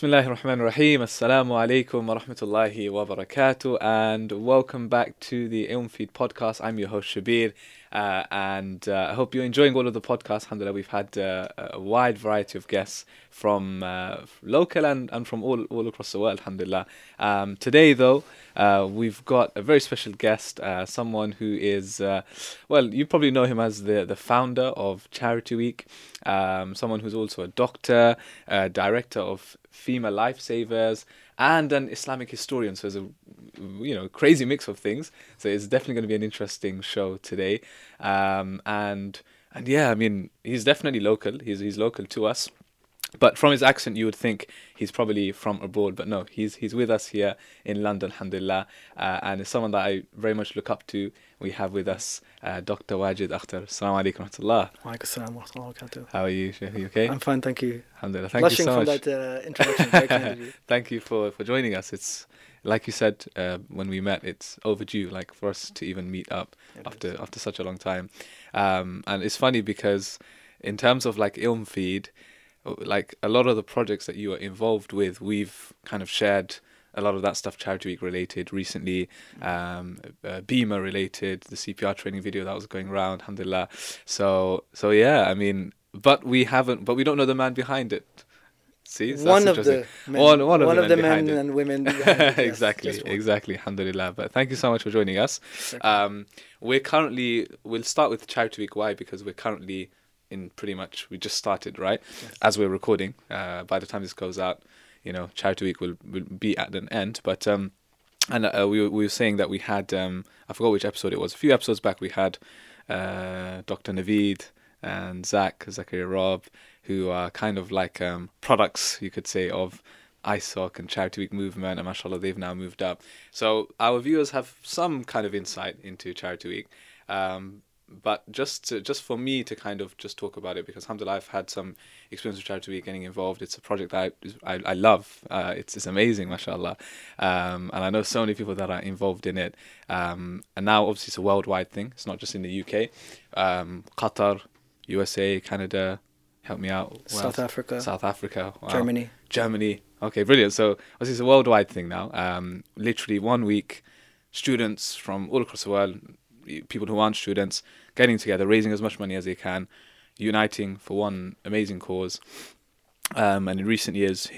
Bismillah ar-Rahman ar-Rahim. Assalamu alaikum wa rahmatullahi wa barakatuh. And welcome back to the Ilm Feed podcast. I'm your host Shabir. Uh, and uh, I hope you're enjoying all of the podcasts. Alhamdulillah, we've had uh, a wide variety of guests from uh, local and, and from all, all across the world. Alhamdulillah. Um, today, though, uh, we've got a very special guest, uh, someone who is, well, you probably know him as the, the founder of Charity Week, um, someone who's also a doctor, director of female lifesavers, and an Islamic historian. So it's a you know crazy mix of things. So it's definitely going to be an interesting show today. Um, and and yeah, I mean he's definitely local. He's he's local to us. But from his accent, you would think he's probably from abroad. But no, he's he's with us here in London, alhamdulillah, uh, and it's someone that I very much look up to. We have with us uh, Dr. Wajid Akhtar. Assalamu alaikum wa rahmatullah. How are you? Are you okay? I'm fine, thank you. Alhamdulillah. Thank Blushing you so much. from that uh, introduction. thank you for, for joining us. It's like you said uh, when we met, it's overdue, like for us to even meet up it after is. after such a long time. Um, and it's funny because in terms of like Ilm Feed, like a lot of the projects that you are involved with, we've kind of shared a lot of that stuff Charity Week related recently, um, uh, BIMA related, the CPR training video that was going around, alhamdulillah. So, so yeah, I mean, but we haven't, but we don't know the man behind it. See, so one, of the men, one, one, of one the, of the men, men and women. exactly, yes, exactly. Alhamdulillah. But thank you so much for joining us. Um, we're currently, we'll start with Charity Week. Why? Because we're currently in pretty much we just started right yes. as we're recording. Uh, by the time this goes out, you know, Charity Week will, will be at an end. But um, and uh, we we were saying that we had um, I forgot which episode it was. A few episodes back, we had uh, Dr. Naveed and Zach Zakaria Rob, who are kind of like um, products, you could say, of ISOC and Charity Week movement, and mashallah, they've now moved up. So our viewers have some kind of insight into Charity Week. Um, but just to, just for me to kind of just talk about it because alhamdulillah I've had some experience with Charity Week getting involved. It's a project that I I, I love. Uh, it's it's amazing, mashallah. Um, and I know so many people that are involved in it. Um, and now obviously it's a worldwide thing. It's not just in the UK. Um, Qatar, USA, Canada, help me out. South Africa. South Africa. Wow. Germany. Germany. Okay, brilliant. So obviously it's a worldwide thing now. Um, literally one week, students from all across the world, people who aren't students, getting together, raising as much money as they can, uniting for one amazing cause. Um, and in recent years,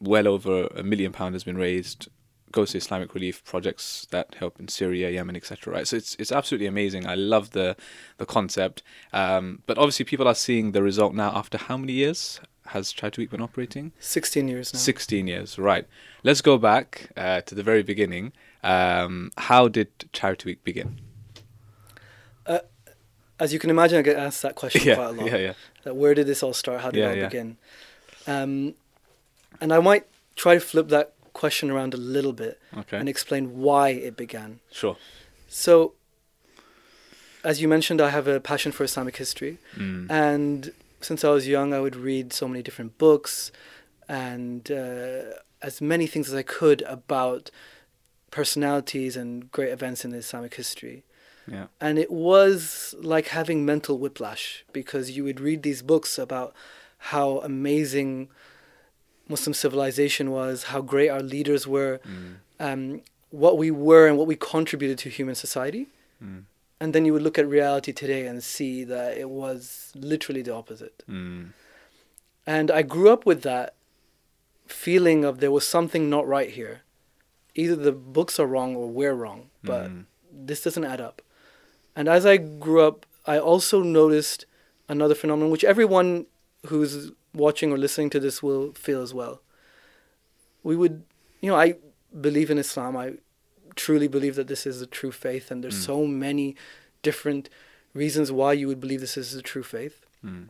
well over a million pound has been raised goes to Islamic relief projects that help in Syria, Yemen, etc. Right, so it's it's absolutely amazing. I love the the concept, um, but obviously people are seeing the result now after how many years has Charity Week been operating? Sixteen years now. Sixteen years, right? Let's go back uh, to the very beginning. Um, how did Charity Week begin? As you can imagine, I get asked that question yeah, quite a lot. Yeah, yeah. That where did this all start? How did yeah, it all yeah. begin? Um, and I might try to flip that question around a little bit okay. and explain why it began. Sure. So, as you mentioned, I have a passion for Islamic history, mm. and since I was young, I would read so many different books and uh, as many things as I could about personalities and great events in Islamic history. Yeah. And it was like having mental whiplash because you would read these books about how amazing Muslim civilization was, how great our leaders were, mm. um, what we were, and what we contributed to human society. Mm. And then you would look at reality today and see that it was literally the opposite. Mm. And I grew up with that feeling of there was something not right here. Either the books are wrong or we're wrong, but mm. this doesn't add up. And as I grew up, I also noticed another phenomenon, which everyone who's watching or listening to this will feel as well. We would, you know, I believe in Islam. I truly believe that this is a true faith, and there's mm. so many different reasons why you would believe this is a true faith. Mm.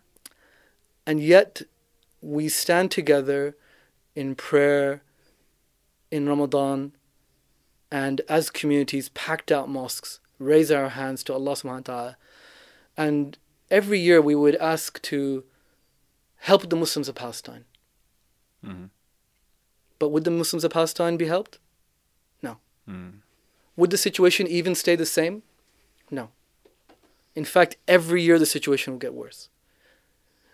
And yet, we stand together in prayer in Ramadan and as communities, packed out mosques raise our hands to Allah subhanahu wa ta'ala. And every year we would ask to help the Muslims of Palestine. Mm-hmm. But would the Muslims of Palestine be helped? No. Mm. Would the situation even stay the same? No. In fact, every year the situation will get worse.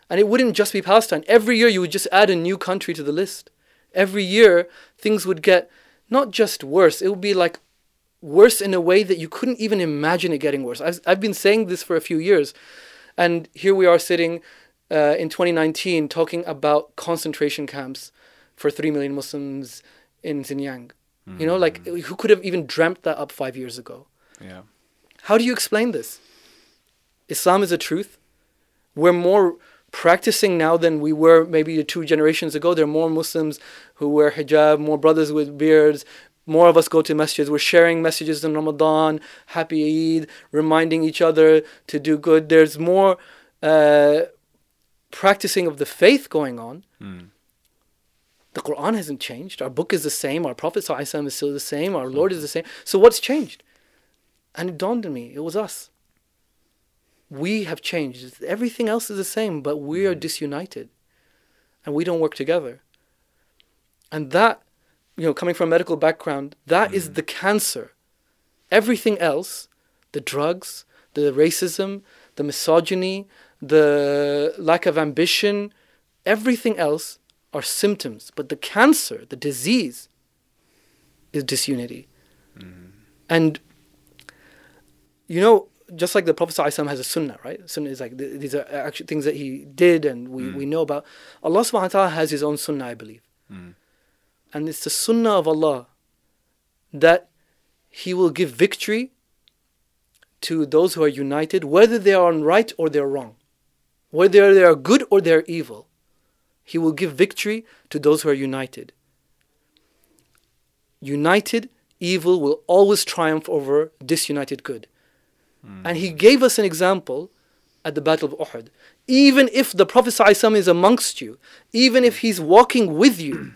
And it wouldn't just be Palestine. Every year you would just add a new country to the list. every year things would get not just worse, it would be like worse in a way that you couldn't even imagine it getting worse. I've, I've been saying this for a few years. And here we are sitting uh, in 2019 talking about concentration camps for 3 million Muslims in Xinjiang. You know, like who could have even dreamt that up five years ago? Yeah. How do you explain this? Islam is a truth. We're more practicing now than we were maybe two generations ago. There are more Muslims who wear hijab, more brothers with beards, more of us go to masjids. We're sharing messages in Ramadan, Happy Eid, reminding each other to do good. There's more uh, practicing of the faith going on. Mm. The Quran hasn't changed. Our book is the same. Our Prophet ﷺ is still the same. Our Lord is the same. So what's changed? And it dawned on me, it was us. We have changed. Everything else is the same, but we are disunited. And we don't work together. And that, you know, coming from a medical background, that is mm. the cancer. Everything else, the drugs, the racism, the misogyny, the lack of ambition, everything else are symptoms. But the cancer, the disease, is disunity. Mm-hmm. And you know, just like the Prophet ﷺ has a sunnah, right? Sunnah is like th- these are actually things that he did and we, we mm. know about. Allah subhanahu wa ta'ala has his own sunnah, I believe. Mm. And it's the sunnah of Allah that he will give victory to those who are united, whether they are on right or they're wrong, whether they are good or they're evil. He will give victory to those who are united. United evil will always triumph over disunited good. And he gave us an example at the Battle of Uhud. Even if the Prophet ﷺ is amongst you, even if he's walking with you,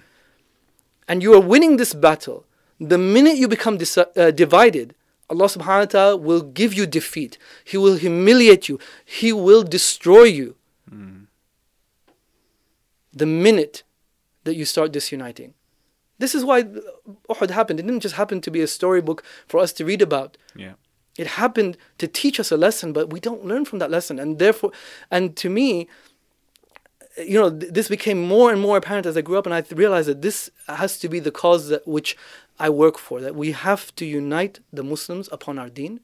and you are winning this battle, the minute you become dis- uh, divided, Allah subhanahu wa ta'ala will give you defeat. He will humiliate you. He will destroy you. The minute that you start disuniting. This is why Uhud happened. It didn't just happen to be a storybook for us to read about. Yeah. It happened to teach us a lesson, but we don't learn from that lesson. And therefore, and to me, you know, th- this became more and more apparent as I grew up, and I th- realized that this has to be the cause that which I work for. That we have to unite the Muslims upon our Deen,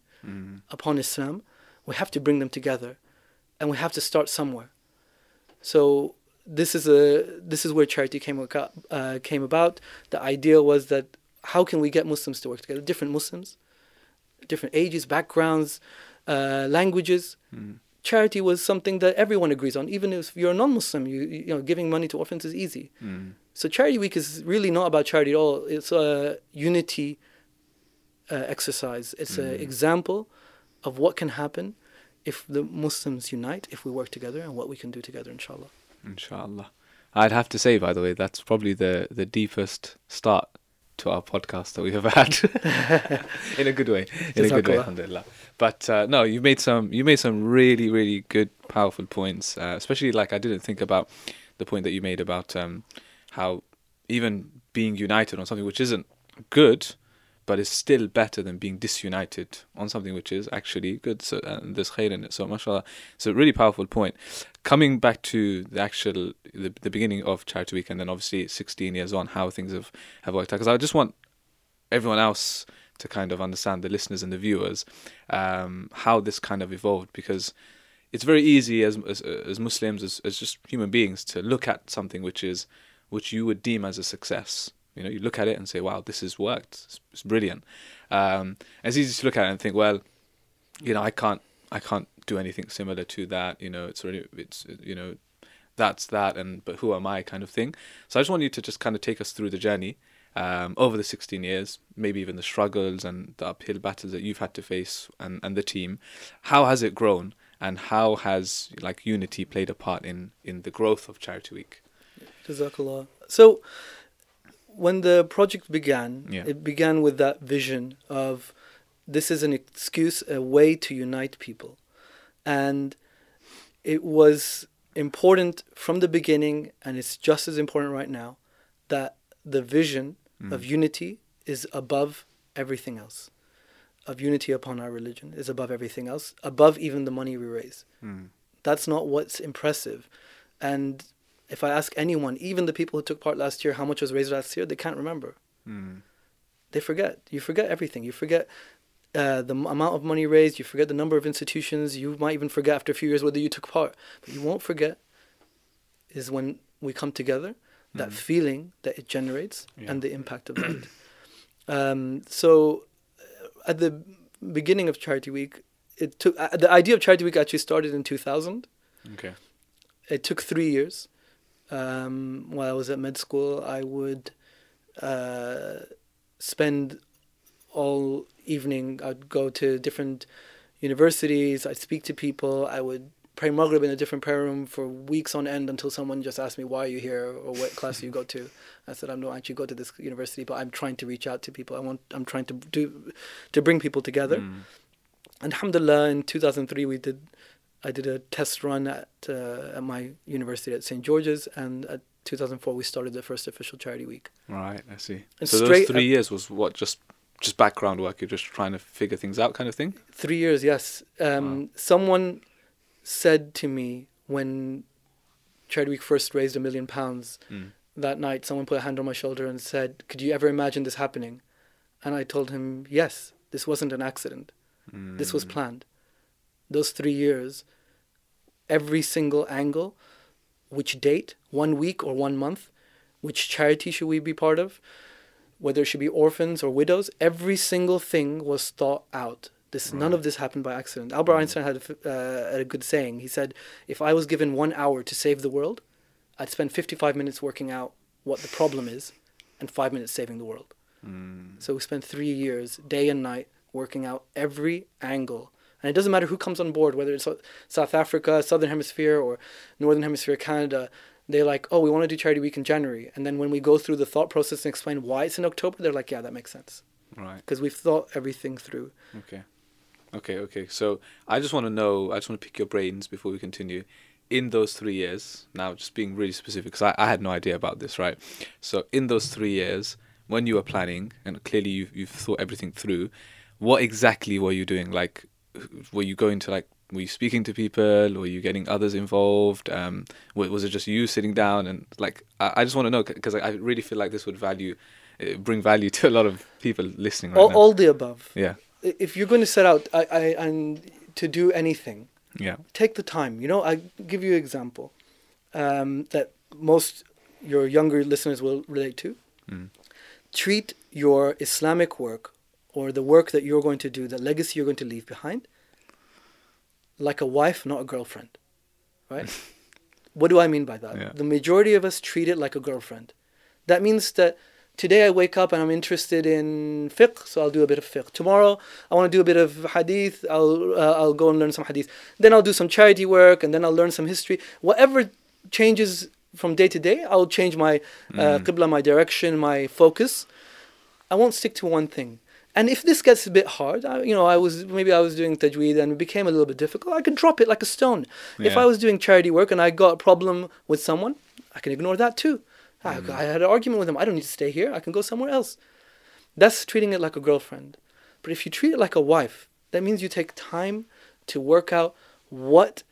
upon Islam. We have to bring them together, and we have to start somewhere. So this is a this is where charity came uh, came about. The idea was that how can we get Muslims to work together? Different Muslims, different ages, backgrounds, uh, languages. Charity was something that everyone agrees on. Even if you're a non-Muslim, you you know giving money to orphans is easy. So Charity Week is really not about charity at all. It's a unity uh, exercise. It's an example of what can happen if the Muslims unite, if we work together, and what we can do together, inshallah. Inshallah. I'd have to say, by the way, that's probably the, the deepest start to our podcast that we have had, in a good way. In a good way, alhamdulillah. But uh, no, you made some you made some really really good, powerful points. Uh, especially like I didn't think about the point that you made about um, how even being united on something which isn't good, but it's still better than being disunited on something which is actually good. So uh, there's khair in it. So mashallah, it's a really powerful point. Coming back to the actual the, the beginning of Charity Week, and then obviously 16 years on, how things have have worked out. Because I just want everyone else to kind of understand the listeners and the viewers um, how this kind of evolved because it's very easy as as, as Muslims as, as just human beings to look at something which is which you would deem as a success. You know, you look at it and say, "Wow, this has worked. It's, it's brilliant." Um, it's easy to look at it and think, "Well, you know, I can't, I can't do anything similar to that." You know, it's really, it's you know, that's that, and but who am I, kind of thing. So I just want you to just kind of take us through the journey um, over the 16 years, maybe even the struggles and the uphill battles that you've had to face, and and the team. How has it grown, and how has like unity played a part in in the growth of Charity Week? Jazakallah. So, when the project began, Yeah. it began with that vision of this is an excuse, a way to unite people. And it was important from the beginning, and it's just as important right now, that the vision mm. of unity is above everything else. Of unity upon our religion is above everything else, above even the money we raise. Mm. That's not what's impressive. And If I ask anyone, even the people who took part last year, how much was raised last year, they can't remember. Mm. They forget. You forget everything. You forget uh, the m- amount of money raised. You forget the number of institutions. You might even forget after a few years whether you took part. But you won't forget is when we come together, that Mm. feeling that it generates Yeah. and the impact of that. um, so, uh, at the beginning of Charity Week, it took uh, the idea of Charity Week actually started in 2000. Okay. It took three years. Um, while I was at med school, I would uh, spend all evening. I'd go to different universities. I'd speak to people. I would pray Maghrib in a different prayer room for weeks on end until someone just asked me, "Why are you here?" or "What class do you go to?" I said, "I don't actually go to this university, but I'm trying to reach out to people. I want. I'm trying to do to bring people together." Mm. And alhamdulillah, in 2003, we did, I did a test run at, uh, at my university at St. George's, and at 2004, we started the first official charity week. Right, I see. And so those straight three years was what just just background work. You're just trying to figure things out, kind of thing. Three years, yes. Um, Someone said to me when Charity Week first raised a million pounds Mm. that night, someone put a hand on my shoulder and said, Could you ever imagine this happening? And I told him, Yes, this wasn't an accident. This was Mm. planned. Those three years, every single angle, which date, one week or one month, which charity should we be part of, whether it should be orphans or widows, every single thing was thought out. This none of this happened by accident. Albert Einstein had a, uh, a good saying. He said, "If I was given one hour to save the world, I'd spend 55 minutes working out what the problem is, and five minutes saving the world." Mm. So we spent three years, day and night, working out every angle. And it doesn't matter who comes on board, whether it's South Africa, Southern Hemisphere, or Northern Hemisphere, Canada. They're like, oh, we want to do Charity Week in January. And then when we go through the thought process and explain why it's in October, they're like, yeah, that makes sense. Right. Because we've thought everything through. Okay. Okay. Okay. So I just want to know. I just want to pick your brains before we continue. In those three years, now just being really specific, because I, I had no idea about this, right? So in those three years, when you were planning, and clearly you've you've thought everything through, what exactly were you doing? Like, were you going to like? Were you speaking to people? Were you getting others involved? Um, was it just you sitting down and like? I, I just want to know because I really feel like this would value, uh, bring value to a lot of people listening right all, now. all the above. yeah. If you're going to set out I, I, and to do anything, Yeah. take the time. You know, I give you an example um, that most your younger listeners will relate to. Mm. Treat your Islamic work or the work that you're going to do, the legacy you're going to leave behind, like a wife, not a girlfriend. Right? what do I mean by that? Yeah. The majority of us treat it like a girlfriend. That means that today I wake up and I'm interested in fiqh, so I'll do a bit of fiqh. Tomorrow I want to do a bit of hadith, I'll uh, I'll go and learn some hadith. Then I'll do some charity work, and then I'll learn some history. Whatever changes from day to day, I'll change my uh, Mm. qibla, my direction, my focus. I won't stick to one thing. And if this gets a bit hard, I, you know, I was maybe I was doing tajweed and it became a little bit difficult. I could drop it like a stone. If I was doing charity work and I got a problem with someone, I can ignore that too. I, hmm. I had an argument with them. I don't need to stay here. I can go somewhere else. That's treating it like a girlfriend. But if you treat it like a wife, that means you take time to work out what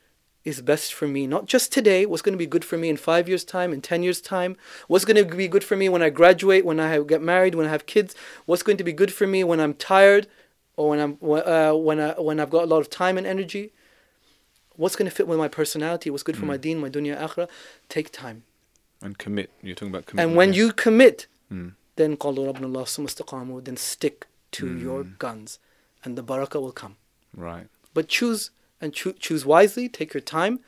is best for me, not just today, what's going to be good for me in five years' time, in 10 years' time, what's going to be good for me when I graduate, when I get married, when I have kids, what's going to be good for me when I'm tired or when, I'm, uh, when, I, when I've got a lot of time and energy. What's going to fit with my personality, what's good for my deen, my dunya, akhirah. Take time. And commit. You're talking about commitment. And when here. you commit, Mm. then قَالُوا رَبُّنَا اللَّهُ ثُمَّ اسْتَقَامُوا then stick to Mm. your guns and the barakah will come. Right. But choose and choo- choose wisely, take your time,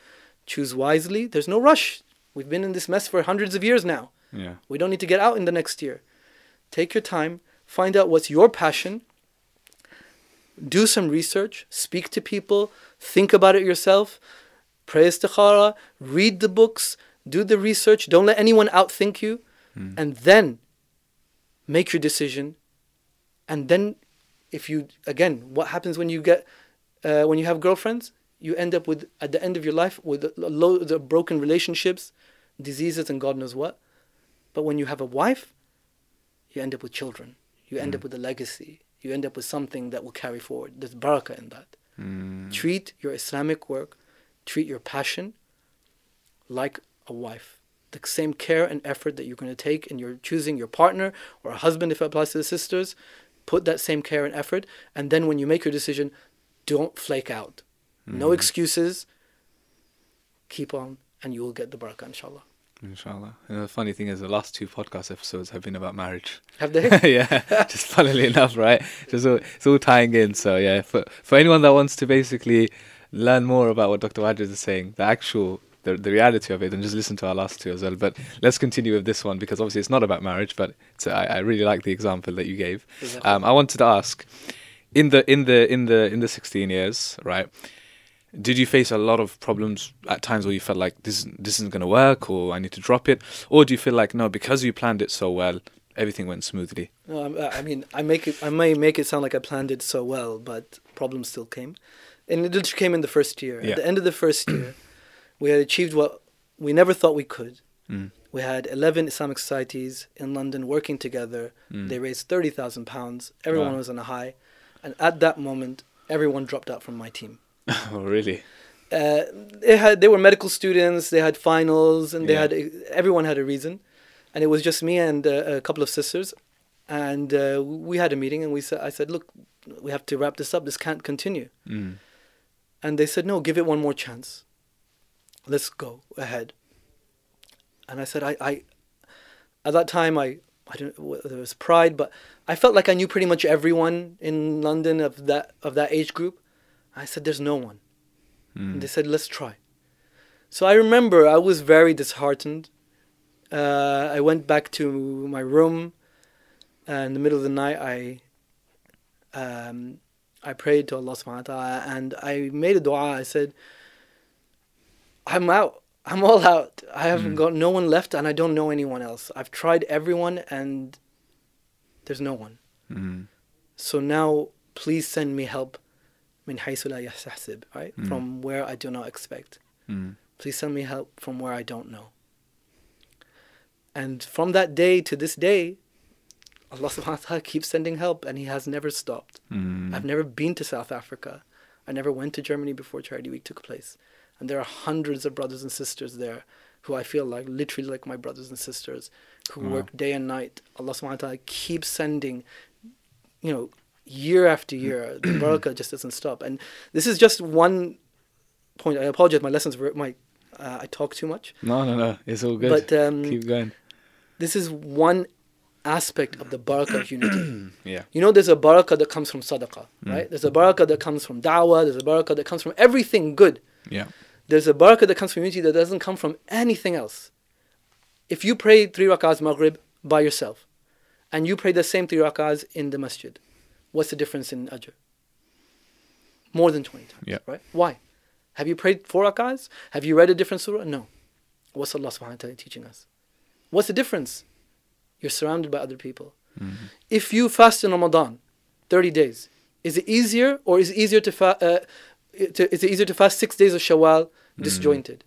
choose wisely. There's no rush. We've been in this mess for hundreds of years now. Yeah. We don't need to get out in the next year. Take your time, find out what's your passion, do some research, speak to people, think about it yourself, pray istikhara, read the books, do the research, don't let anyone outthink you, Mm. and then make your decision. And then, if you, again, what happens when you get, uh, when you have girlfriends? You end up with, at the end of your life, with loads of broken relationships, diseases, and God knows what. But when you have a wife, you end up with children. You end up with a legacy. You end up with something that will carry forward. There's barakah in that. Mm. Treat your Islamic work, treat your passion like a wife. the same care and effort that you're going to take in your choosing your partner or a husband if it applies to the sisters put that same care and effort and then when you make your decision don't flake out no excuses keep on and you will get the barakah inshallah Inshallah. And the funny thing is, the last two podcast episodes have been about marriage. have they yeah, just funnily enough, right? Just all, it's all tying in. So yeah, for for anyone that wants to basically learn more about what Dr. Wajid is saying, the actual the, the reality of it, then just listen to our last two as well. But let's continue with this one because obviously it's not about marriage, but it's, I, I really like the example that you gave. Um, I wanted to ask, in the in the in the in the sixteen years, right? Did you face a lot of problems at times where you felt like this this isn't going to work, or I need to drop it, or do you feel like no, because you planned it so well, everything went smoothly? No, I mean, I make it. I may make it sound like I planned it so well, but problems still came, and it just came in the first year. Yeah. At the end of the first year, we had achieved what we never thought we could. Mm. We had 11 Islamic societies in London working together. Mm. They raised 30,000 pounds. Everyone Wow. was on a high, and at that moment, everyone dropped out from my team. oh, really? Uh, they had they were medical students. They had finals, and they Yeah. had everyone had a reason, and it was just me and uh, a couple of sisters, and uh, we had a meeting, and we said, I said, look, we have to wrap this up. This can't continue. Mm. And they said, no, give it one more chance. Let's go ahead. And I said, I, I at that time, I, I don't know whether it was pride, but I felt like I knew pretty much everyone in London of that of that age group. I said, there's no one. Mm. And they said, let's try. So I remember I was very disheartened. Uh, I went back to my room. and in the middle of the night, I um, I prayed to Allah subhanahu wa ta'ala and I made a dua. I said, I'm out. I'm all out. I haven't Mm. got no one left and I don't know anyone else. I've tried everyone and there's no one. Mm. So now please send me help min haythu la yahtasib, right? Mm. From where I do not expect. Mm. Please send me help from where I don't know. And from that day to this day, Allah subhanahu wa ta'ala keeps sending help and He has never stopped. Mm. I've never been to South Africa. I never went to Germany before Charity Week took place. And there are hundreds of brothers and sisters there who I feel like literally like my brothers and sisters who Wow. work day and night. Allah subhanahu wa ta'ala keeps sending, you know, year after year. the barakah just doesn't stop. And this is just one point. I apologize, my lessons were my uh, I talk too much. No, no, no. It's all good. But um, Keep going. this is one aspect of the barakah of unity. Yeah. You know, there's a barakah that comes from sadaqah, Mm. right? There's a barakah that comes from da'wah. There's a barakah that comes from everything good. Yeah. There's a barakah that comes from unity that doesn't come from anything else. If you pray three rakahs maghrib by yourself, and you pray the same three rakahs in the masjid, what's the difference in ajr? More than 20 times, Yeah. right? Why? Have you prayed four rakahs? Have you read a different surah? No. What's Allah subhanahu wa ta'ala teaching us? What's the difference? You're surrounded by other people. Mm-hmm. If you fast in Ramadan, 30 days, is it easier or is it easier to, fa- uh, to is easier to fast six days of Shawwal disjointed?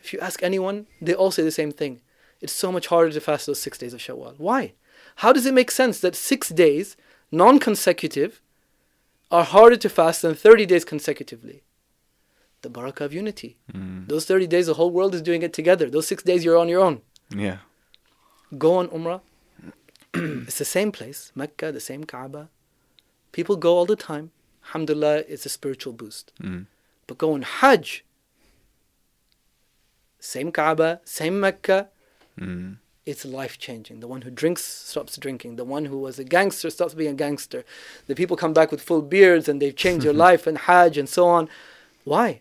If you ask anyone, they all say the same thing. It's so much harder to fast those six days of Shawwal. Why? How does it make sense that six days, non consecutive, are harder to fast than 30 days consecutively? The barakah of unity. Mm. Those 30 days, the whole world is doing it together. Those six days, you're on your own. Yeah. Go on Umrah. it's the same place, Mecca, the same Kaaba. People go all the time. Alhamdulillah, it's a spiritual boost. Mm. But going Hajj. Same Kaaba, same Mecca. Mm. It's life changing. The one who drinks stops drinking. The one who was a gangster stops being a gangster. The people come back with full beards and they've changed their life and Hajj and so on. Why?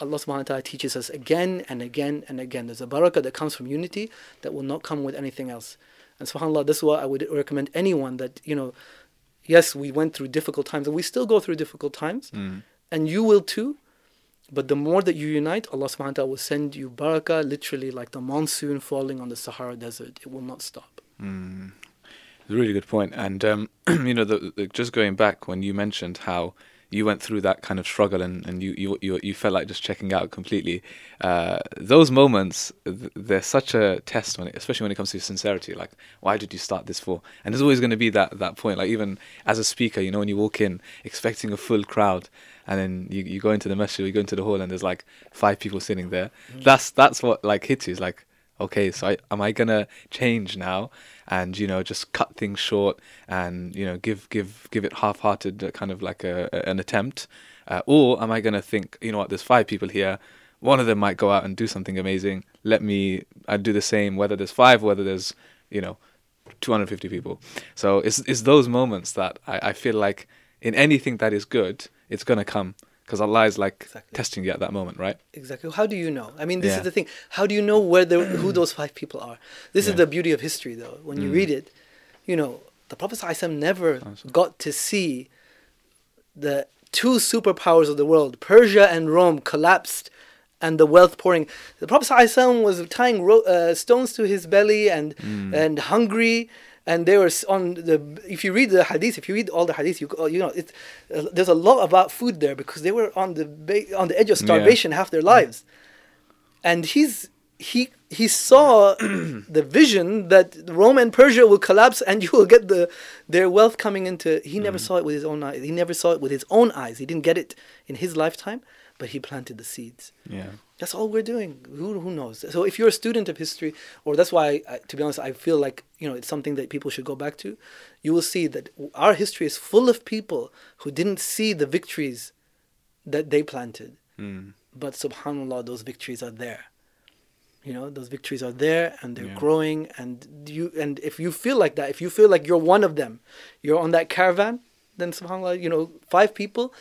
Allah subhanahu wa ta'ala teaches us again and again and again. There's a barakah that comes from unity that will not come with anything else. And subhanAllah, this is what I would recommend anyone that, you know, yes, we went through difficult times and we still go through difficult times. Mm. And you will too. But the more that you unite, Allah subhanahu wa ta'ala will send you barakah, literally like the monsoon falling on the Sahara Desert. It will not stop. Mm. It's a really good point. And um, you know, the, the, just going back when you mentioned how you went through that kind of struggle and, and you, you you you felt like just checking out completely. Uh, those moments, they're such a test when, it, especially when it comes to sincerity. Like, why did you start this for? And there's always going to be that that point. Like even as a speaker, you know, when you walk in expecting a full crowd, and then you, you go into the masjid, you go into the hall, and there's like five people sitting there. That's that's what like hits you. It's like, okay, so I, am I gonna change now and you know just cut things short and you know give give give it half-hearted uh, kind of like a, a an attempt, uh, or am I gonna think you know what? There's five people here. One of them might go out and do something amazing. Let me I do the same. Whether there's five, whether there's you know 250 people. So it's it's those moments that I, I feel like in anything that is good, it's gonna come because Allah is like exactly. testing you at that moment, right? Exactly. How do you know? I mean, this yeah. is the thing. How do you know where the, who those five people are? This yeah. is the beauty of history, though. When you mm. read it, you know, the Prophet ﷺ never got to see the two superpowers of the world, Persia and Rome, collapsed and the wealth pouring. The Prophet ﷺ was tying ro- uh, stones to his belly and mm. and hungry and they were on the if you read the hadith if you read all the hadith you you know it uh, there's a lot about food there because they were on the ba- on the edge of starvation yeah. half their lives and he's he he saw the vision that Rome and Persia will collapse and you will get the their wealth coming into he never mm. saw it with his own eyes he never saw it with his own eyes he didn't get it in his lifetime but he planted the seeds yeah that's all we're doing. Who who knows? So if you're a student of history, or that's why, I, to be honest, I feel like you know it's something that people should go back to. You will see that our history is full of people who didn't see the victories that they planted, mm. but Subhanallah, those victories are there. You know, those victories are there and they're yeah. growing. And you and if you feel like that, if you feel like you're one of them, you're on that caravan, then Subhanallah, you know, five people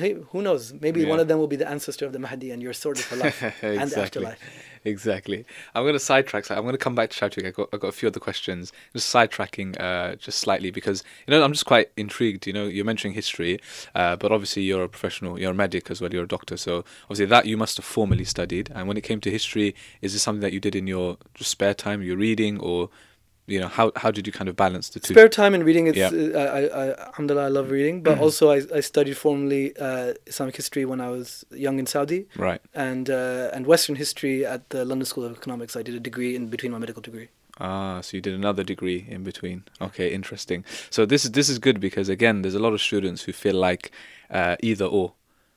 hey, who knows? Maybe yeah. one of them will be the ancestor of the Mahdi and you're sorted for life exactly. and afterlife. Exactly. I'm going to sidetrack. I'm going to come back to Shafik. I got, I got a few other questions. Just sidetracking uh, just slightly because you know I'm just quite intrigued. You know, you're mentioning history, uh, but obviously you're a professional. You're a medic as well. You're a doctor. So obviously that you must have formally studied. And when it came to history, is this something that you did in your spare time? You're reading, or you know how how did you kind of balance the two spare time and reading it's yeah. uh, I, I alhamdulillah i love reading but mm-hmm. also I, I studied formally uh, islamic history when i was young in saudi right and uh, and western history at the london school of economics i did a degree in between my medical degree Ah, so you did another degree in between. Okay, interesting. So this is this is good because again, there's a lot of students who feel like uh, either or.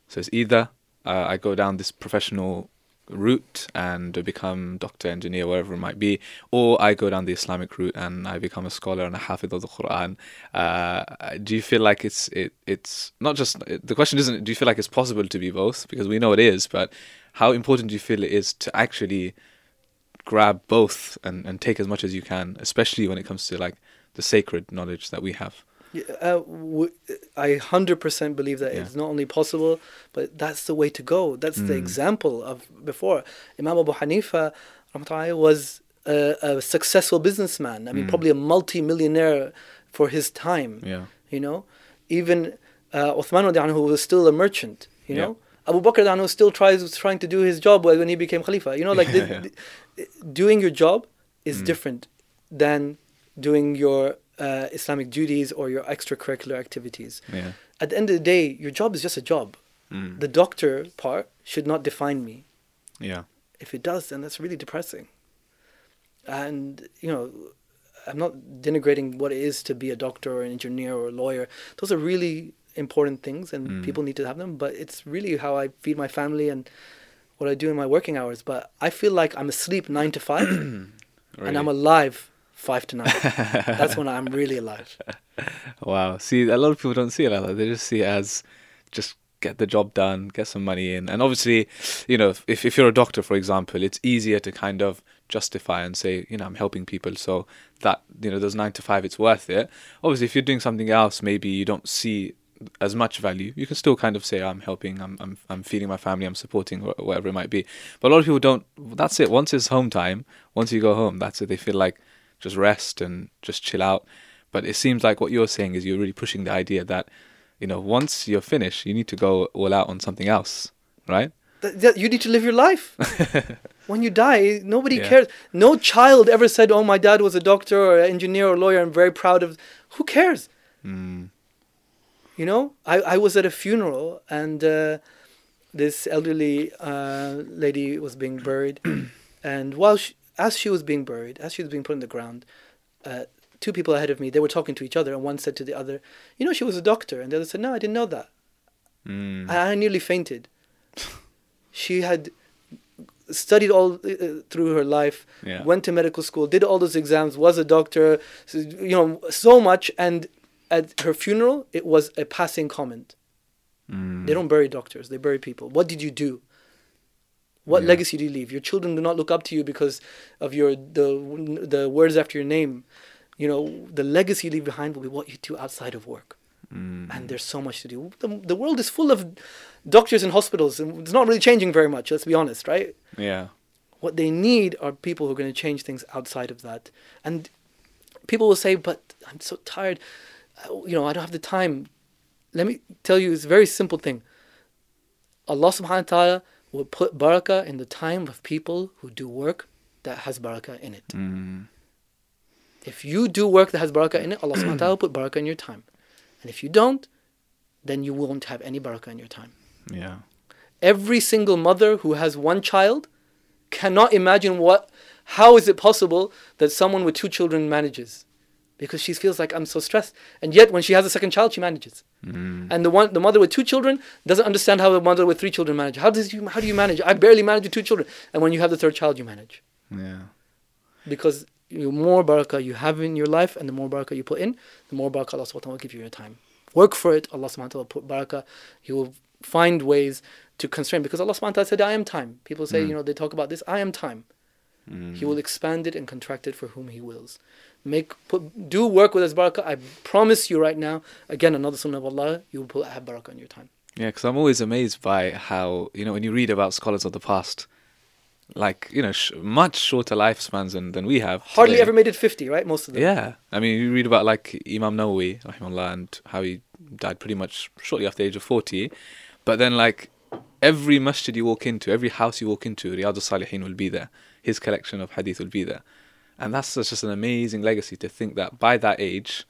So it's either uh, I go down this professional route and become doctor, engineer, whatever it might be, or I go down the Islamic route and I become a scholar and a hafid of the Quran. Uh, do you feel like it's it it's not just the question isn't do you feel like it's possible to be both because we know it is, but how important do you feel it is to actually grab both and, and take as much as you can, especially when it comes to like the sacred knowledge that we have? Uh, w- I hundred percent believe that yeah. it's not only possible, but that's the way to go. That's mm. the example of before. Imam Abu Hanifa was a, a successful businessman. I mean, mm. probably a multi-millionaire for his time. Yeah. You know, even uh, Uthman who was still a merchant. You know, Abu Bakr anhu still tries trying to do his job when he became Khalifa. You know, like yeah, the, the, doing your job is mm. different than doing your uh, Islamic duties or your extracurricular activities. Yeah. At the end of the day, your job is just a job. Mm. The doctor part should not define me. Yeah. If it does, then that's really depressing. And you know, I'm not denigrating what it is to be a doctor or an engineer or a lawyer. Those are really important things, and mm. people need to have them. But it's really how I feed my family and what I do in my working hours. But I feel like I'm asleep nine to five, really? and I'm alive five to nine. That's when I'm really alive. Wow. See, a lot of people don't see it like that. They just see it as just get the job done, get some money in. And obviously, you know, if, if you're a doctor, for example, it's easier to kind of justify and say, you know, I'm helping people. So that, you know, those nine to five, it's worth it. Obviously, if you're doing something else, maybe you don't see as much value. You can still kind of say, I'm helping, I'm, I'm, I'm feeding my family, I'm supporting, whatever it might be. But a lot of people don't, that's it. Once it's home time, once you go home, that's it. They feel like, just rest and just chill out. But it seems like what you're saying is you're really pushing the idea that, you know, once you're finished, you need to go all out on something else, right? you need to live your life. when you die, nobody yeah. cares. No child ever said, "Oh, my dad was a doctor or an engineer or lawyer. I'm very proud of." Who cares? Mm. You know, I, I was at a funeral and uh, this elderly uh, lady was being buried, and while she, as she was being buried, as she was being put in the ground, uh, two people ahead of me, they were talking to each other, and one said to the other, "You know, she was a doctor," and the other said, "No, I didn't know that." Mm. I, nearly fainted. she had studied all uh, through her life, Yeah. went to medical school, did all those exams, was a doctor, you know, so much. And at her funeral, it was a passing comment. Mm. They don't bury doctors; they bury people. What did you do? What Yeah. legacy do you leave? Your children do not look up to you because of your the the words after your name. You know, the legacy you leave behind will be what you do outside of work. Mm. And there's so much to do. The, the world is full of doctors and hospitals, and it's not really changing very much. Let's be honest, right? Yeah. What they need are people who are going to change things outside of that. And people will say, "But I'm so tired. You know, I don't have the time." Let me tell you, it's a very simple thing. Allah Subhanahu wa Taala will put barakah in the time of people who do work that has barakah in it. Mm. If you do work that has barakah in it, Allah Subhanahu wa Taala will put barakah in your time. And if you don't, then you won't have any barakah in your time. Yeah. every single mother who has one child cannot imagine what how is it possible that someone with two children manages because she feels like i'm so stressed and yet when she has a second child she manages Mm. and the one the mother with two children doesn't understand how the mother with three children manage how does you how do you manage i barely manage with two children and when you have the third child you manage Yeah. because the more barakah you have in your life and the more barakah you put in, the more barakah Allah subhanahu wa ta'ala will give you in your time. Work for it, Allah subhanahu wa ta'ala will put barakah. He will find ways to constrain because Allah subhanahu wa ta'ala said, I am time. People say, Mm. you know, they talk about this, I am time. Mm. He will expand it and contract it for whom He wills. Make put do work with His barakah. I promise you right now, again, another sunnah of Allah, you will put have barakah in your time. Yeah, because I'm always amazed by how you know when you read about scholars of the past, like you know, sh- much shorter lifespans than, than we have. Hardly today. ever made it 50, right? Most of them. Yeah, I mean, you read about like Imam Nawawi, rahimahullah, and how he died pretty much shortly after the age of forty. But then, like every masjid you walk into, every house you walk into, Riyadh al-Salihin will be there. His collection of hadith will be there, and that's just an amazing legacy to think that by that age,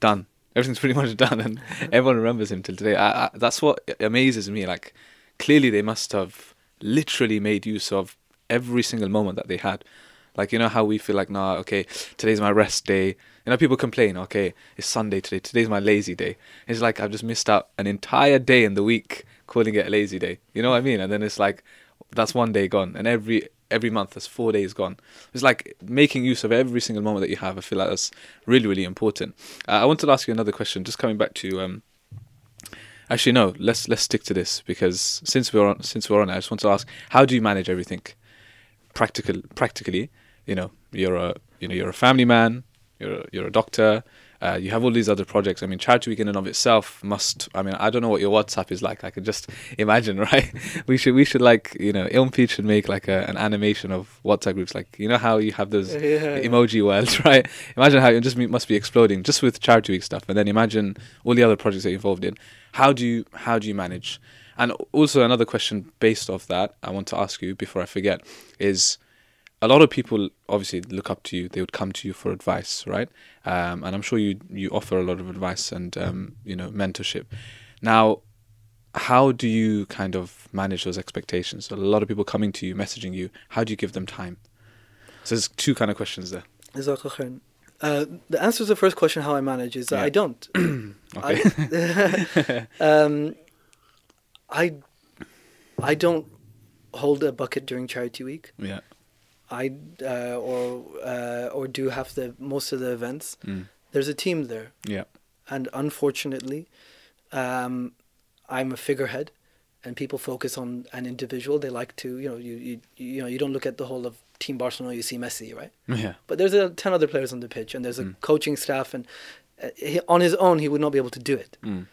done. Everything's pretty much done, and mm-hmm. everyone remembers him till today. I, I, that's what amazes me. Like, clearly they must have literally made use of every single moment that they had. Like, you know how we feel like, nah, okay, today's my rest day. You know, people complain, okay, it's Sunday today, today's my lazy day. It's like I've just missed out an entire day in the week calling it a lazy day. You know what I mean? And then it's like, that's one day gone. And every every month, that's four days gone. It's like making use of every single moment that you have. I feel like that's really, really important. Uh, I wanted to ask you another question, just coming back to. Um, Actually, no. Let's let's stick to this because since we're on since we're on, I just want to ask: How do you manage everything? Practical, practically, you know, you're a you know you're a family man, you're a, you're a doctor, uh, you have all these other projects. I mean, charity week in and of itself must. I mean, I don't know what your WhatsApp is like. I can just imagine, right? We should we should like you know, Ilm Feed should make like a, an animation of WhatsApp groups, like you know how you have those Yeah, yeah. emoji worlds, right? Imagine how it just must be exploding just with charity week stuff, and then imagine all the other projects that you're involved in. How do you how do you manage? And also another question based off that I want to ask you before I forget is a lot of people obviously look up to you. They would come to you for advice, right? Um, and I'm sure you you offer a lot of advice and um, you know mentorship. Now, how do you kind of manage those expectations? A lot of people coming to you, messaging you. How do you give them time? So there's two kind of questions there. Uh, the answer to the first question, how I manage, is that Yeah. I don't. Okay. I, um, I, I don't hold a bucket during charity week. yeah. I uh, or uh, or do half the most of the events. Mm. There's a team there, Yeah. and unfortunately, um, I'm a figurehead, and people focus on an individual. They like to, you know, you, you you know, you don't look at the whole of Team Barcelona. You see Messi, right? Yeah. But there's a, ten other players on the pitch, and there's a Mm. coaching staff, and uh, he, on his own, he would not be able to do it. Mm.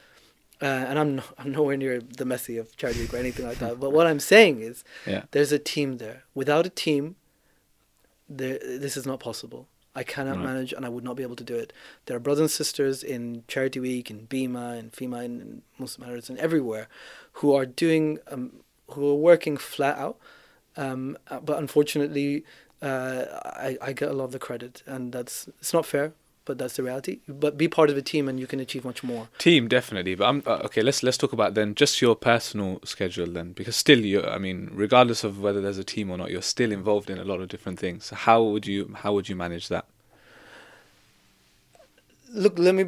Uh, and I'm no, I'm nowhere near the Messi of Charity or anything like that. But what I'm saying is, Yeah. there's a team there. Without a team, this is not possible. I cannot Right. manage, and I would not be able to do it. There are brothers and sisters in Charity Week, in BIMA, and FIMA, and, in Muslim Matters, and everywhere, who are doing, um, who are working flat out. Um, uh, but unfortunately, uh, I, I get a lot of the credit, and that's it's not fair, but that's the reality. But be part of a team, and you can achieve much more. Team definitely, but I'm uh, okay. Let's let's talk about then just your personal schedule then, because still you. I mean, regardless of whether there's a team or not, you're still involved in a lot of different things. So how would you how would you manage that? Look, let me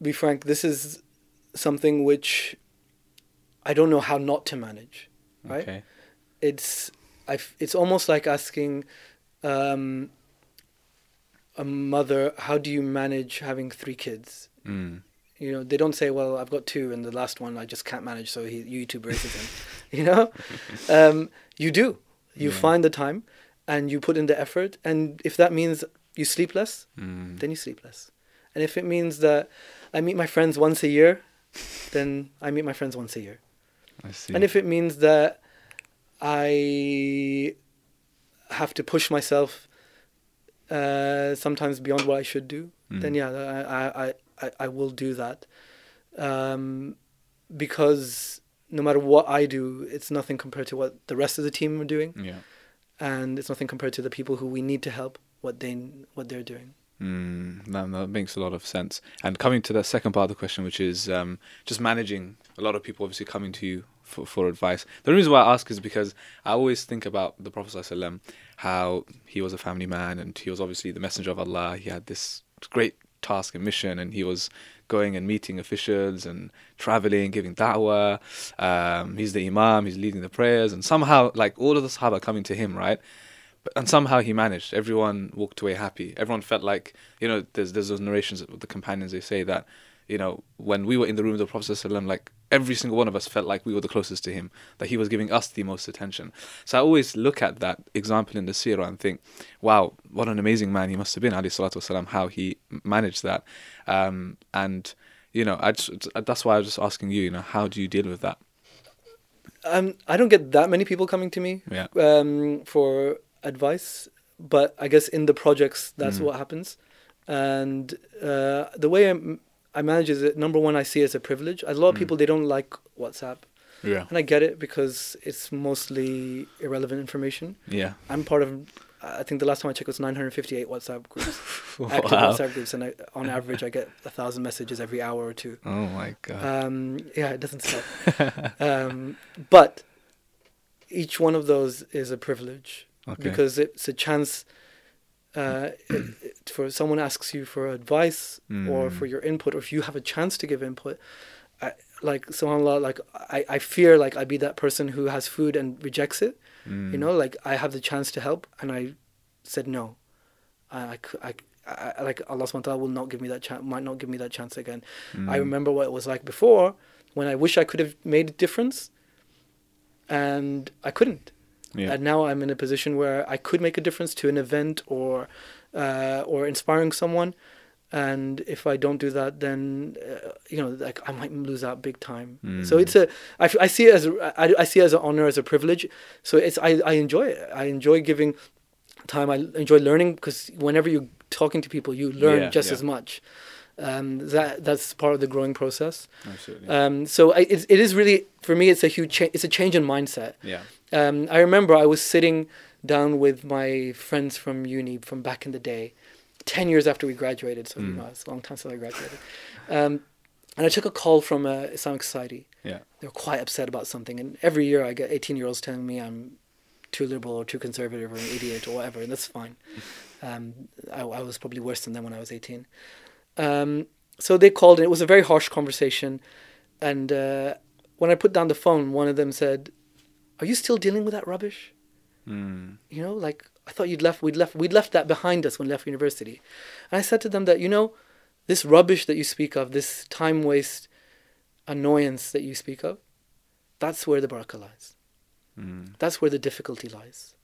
be frank. This is something which I don't know how not to manage. Right? Okay. It's I it's almost like asking um, a mother, how do you manage having three kids? Mm. You know, they don't say, well, I've got two, and the last one I just can't manage, so he, YouTube raises him. you know, um, you do. You Yeah. find the time, and you put in the effort, and if that means you sleep less, Mm. then you sleep less. And if it means that I meet my friends once a year, then I meet my friends once a year. I see. And if it means that I have to push myself uh, sometimes beyond what I should do, then Mm. yeah, I, I, I, I will do that. Um, because no matter what I do, it's nothing compared to what the rest of the team are doing, Yeah. and it's nothing compared to the people who we need to help what they what they're doing. Mm, that, that makes a lot of sense. And coming to the second part of the question, which is um, just managing a lot of people obviously coming to you for, for advice. The reason why I ask is because I always think about the Prophet ﷺ, how he was a family man and he was obviously the messenger of Allah. He had this great task and mission, and he was going and meeting officials and traveling, giving da'wah. Um, he's the imam, he's leading the prayers, and somehow, like all of the Sahaba coming to him, right? And somehow he managed. Everyone walked away happy. Everyone felt like, you know, there's there's those narrations with the companions. They say that, you know, when we were in the room of the Prophet like every single one of us felt like we were the closest to him, that he was giving us the most attention. So I always look at that example in the seerah and think, wow, what an amazing man he must have been, alayhi salatu wasalam, how he managed that. Um, and, you know, I just, that's why I was just asking you, you know, how do you deal with that? Um, I don't get that many people coming to me Yeah. um, for advice, but I guess in the projects that's Mhm. what happens. And uh, the way I, I manage is that number one, I see as a privilege. A lot of Mm. people they don't like WhatsApp, Yeah. and I get it because it's mostly irrelevant information. Yeah. I'm part of. I think the last time I checked was 958 WhatsApp groups, active. WhatsApp groups, and I, on average I get a thousand messages every hour or two. Oh my God. Um, yeah, it doesn't stop. um, but each one of those is a privilege okay. because it's a chance uh, for someone asks you for advice or Mm. for your input, or if you have a chance to give input. I, like subhanallah, like I, I fear like I'd be that person who has food and rejects it. Mm. You know, like I have the chance to help, and I said no. I, I, I, I- like Allah subhanahu wa ta'ala will not give me that chance, might not give me that chance again. I Mm. remember what it was like before when I wish I could have made a difference and I couldn't. Yeah. And now I'm in a position where I could make a difference to an event or uh, or inspiring someone. And if I don't do that, then uh, you know, like I might lose out big time. So Mm. it's a, I, I see it as, a, I, I see it as an honor, as a privilege. So it's, I, I enjoy it. I enjoy giving time. I enjoy learning because whenever you're talking to people, you learn Yeah, just yeah. as much. Um, that that's part of the growing process. Absolutely. Um, so I, it, it is really for me. It's a huge change. It's a change in mindset. yeah. Um, I remember I was sitting down with my friends from uni from back in the day, ten years after we graduated. So you Mm. know, it's a long time since I graduated. Um, and I took a call from a Islamic Society. Yeah. They were quite upset about something, and every year I get eighteen-year-olds telling me I'm too liberal or too conservative or an idiot or whatever, and that's fine. Um, I, I was probably worse than them when I was eighteen. Um, so they called, and it was a very harsh conversation. And uh, when I put down the phone, one of them said, "Are you still dealing with that rubbish? Mm. You know, like I thought you'd left. We'd left. We'd left that behind us when we left university." And I said to them that you know, this rubbish that you speak of, this time waste, annoyance that you speak of, that's where the barakah lies. Mm. That's where the difficulty lies.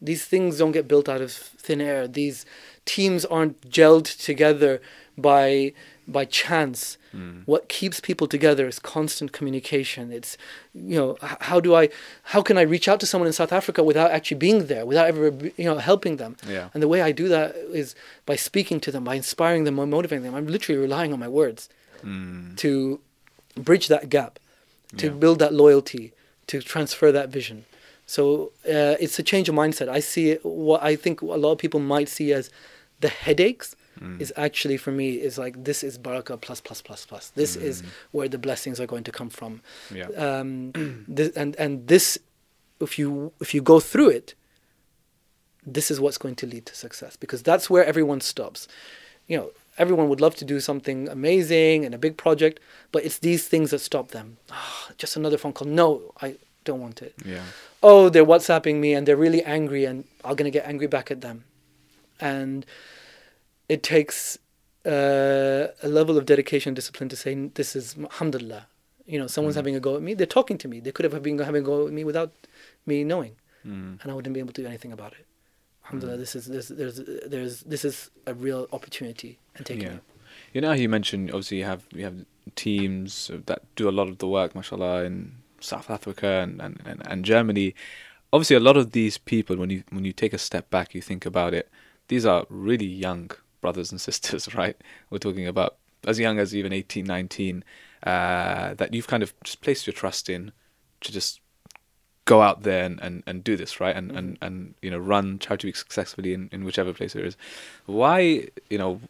These things don't get built out of thin air. These teams aren't gelled together by by chance. Mm. What keeps people together is constant communication. It's you know how do I how can I reach out to someone in South Africa without actually being there, without ever you know helping them? Yeah. And the way I do that is by speaking to them, by inspiring them, by motivating them. I'm literally relying on my words Mm. to bridge that gap, to Yeah. build that loyalty, to transfer that vision. So uh, it's a change of mindset. I see it, what I think a lot of people might see as the headaches Mm. is actually for me is like this is barakah plus plus plus plus. This is Mm. where the blessings are going to come from. Yeah. Um, this, and and this, if you if you go through it, this is what's going to lead to success because that's where everyone stops. You know, everyone would love to do something amazing and a big project, but it's these things that stop them. Ah, just another phone call. No, I don't want it. Yeah. Oh, they're WhatsApping me and they're really angry, and I'm gonna get angry back at them, and it takes uh, a level of dedication and discipline to say this is alhamdulillah. You know, someone's Mm. having a go at me. They're talking to me. They could have been having a go at me without me knowing, Mm. and I wouldn't be able to do anything about it. Alhamdulillah, Mm. this is this, there's there's this is a real opportunity and taking Yeah. it. You know how you mentioned obviously you have you have teams that do a lot of the work, mashallah, in South Africa and, and, and, and Germany. Obviously, a lot of these people, when you when you take a step back, you think about it. These are really young brothers and sisters, right? We're talking about as young as even 18, 19, uh, that you've kind of just placed your trust in to just go out there and, and, and do this, right? And, and, and you know run charity week successfully in, in whichever place it is. Why you know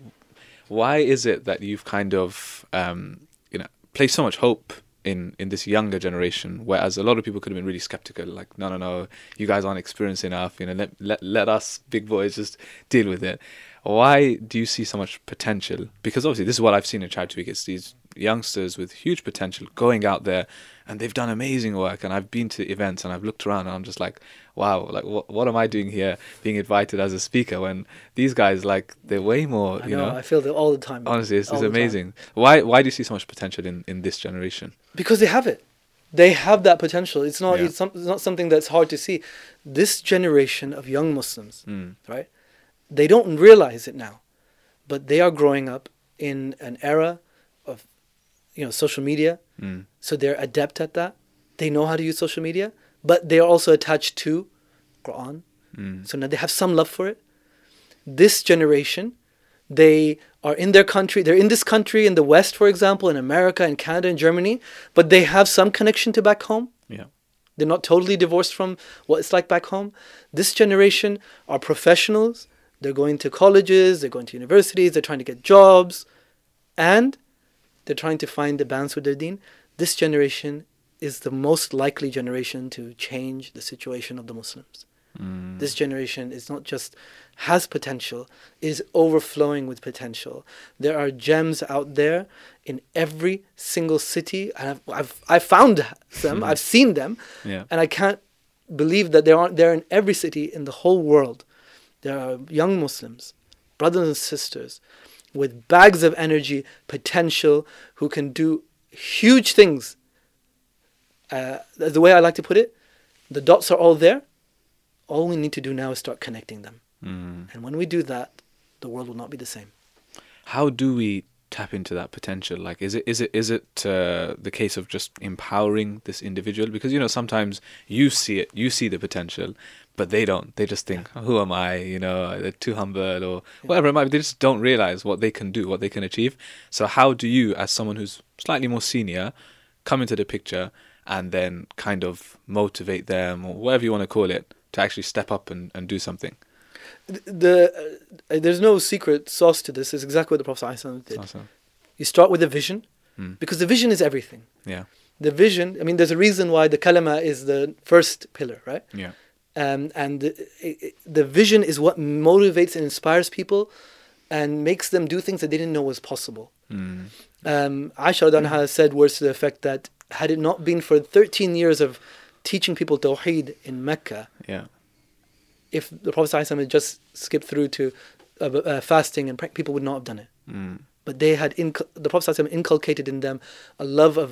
why is it that you've kind of um, you know placed so much hope in in this younger generation whereas a lot of people could have been really skeptical like no no no you guys aren't experienced enough you know let let, let us big boys just deal with it why do you see so much potential because obviously this is what i've seen in charity week it's these youngsters with huge potential going out there and they've done amazing work and i've been to events and i've looked around and i'm just like wow like what, what am i doing here being invited as a speaker when these guys like they're way more I you know, I feel that all the time. Honestly, it's, it's amazing. Why why do you see so much potential in, in this generation? because they have it they have that potential it's not Yeah. it's, some, it's not something that's hard to see this generation of young muslims Mm. right they don't realize it now but they are growing up in an era of you know social media Mm. so they're adept at that they know how to use social media but they're also attached to quran Mm. so now they have some love for it this generation they are in their country they're in this country in the west for example in america in canada in germany but they have some connection to back home Yeah. they're not totally divorced from what it's like back home this generation are professionals they're going to colleges they're going to universities they're trying to get jobs and they're trying to find the balance with their deen. This generation is the most likely generation to change the situation of the muslims. Mm. this generation is not just has potential is overflowing with potential. There are gems out there in every single city. And i've i've, I've found them. I've seen them. Yeah. and i can't believe that they aren't there in every city in the whole world there are young muslims brothers and sisters with bags of energy potential who can do huge things uh, the way i like to put it the dots are all there all we need to do now is start connecting them. Mm. And when we do that, the world will not be the same. How do we tap into that potential? Like, is it is it is it uh, the case of just empowering this individual? Because you know sometimes you see it, you see the potential, but they don't. They just think, "Who am I?" You know, they're too humble or whatever it might be. They just don't realize what they can do, what they can achieve. So, how do you, as someone who's slightly more senior, come into the picture and then kind of motivate them or whatever you want to call it to actually step up and, and do something? Th- The uh, there's no secret sauce to this. It's exactly what the Prophet ﷺ did. Awesome. You start with a vision, Mm. because the vision is everything. Yeah. The vision. I mean, there's a reason why the kalama is the first pillar, right? Yeah. Um, and the, it, the vision is what motivates and inspires people, and makes them do things that they didn't know was possible. Mm. um, Aisha Anha said words to the effect that had it not been for 13 years of teaching people Tawheed in Mecca, Yeah. If the Prophet ﷺ had just skipped through to uh, uh, fasting and people would not have done it. Mm. But they had inc- the Prophet ﷺ inculcated in them a love of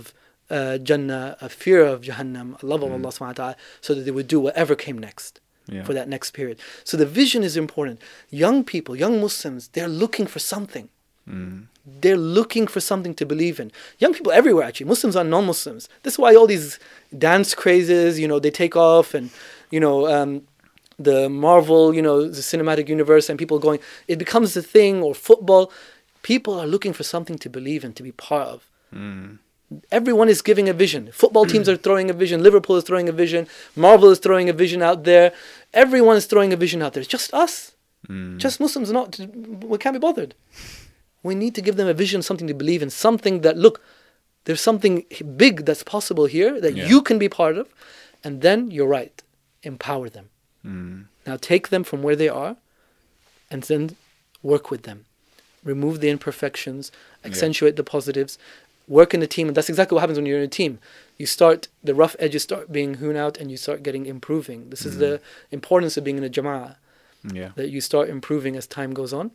uh, Jannah, a fear of Jahannam, a love of Mm. Allah subhanahu wa ta'ala, so that they would do whatever came next Yeah. for that next period. So the vision is important. Young people, young Muslims, they're looking for something. Mm. They're looking for something to believe in. Young people everywhere, actually, Muslims and non-Muslims. This is why all these dance crazes, you know, they take off, and you know, um, the Marvel, you know, the cinematic universe, and people going, it becomes a thing, or football. People are looking for something to believe in, to be part of. Mm. Everyone is giving a vision. Football teams are throwing a vision. Liverpool is throwing a vision. Marvel is throwing a vision out there. Everyone is throwing a vision out there. It's just us. Mm. Just Muslims not. We can't be bothered. We need to give them a vision, something to believe in, something that look. There's something big that's possible here that Yeah. you can be part of, and then you're right. Empower them. Mm. Now take them from where they are, and then work with them. Remove the imperfections, accentuate the positives, work in a team, and that's exactly what happens when you're in a team. You start the rough edges start being hewn out, and you start getting improving. This is the importance of being in a jama'ah Yeah. that you start improving as time goes on.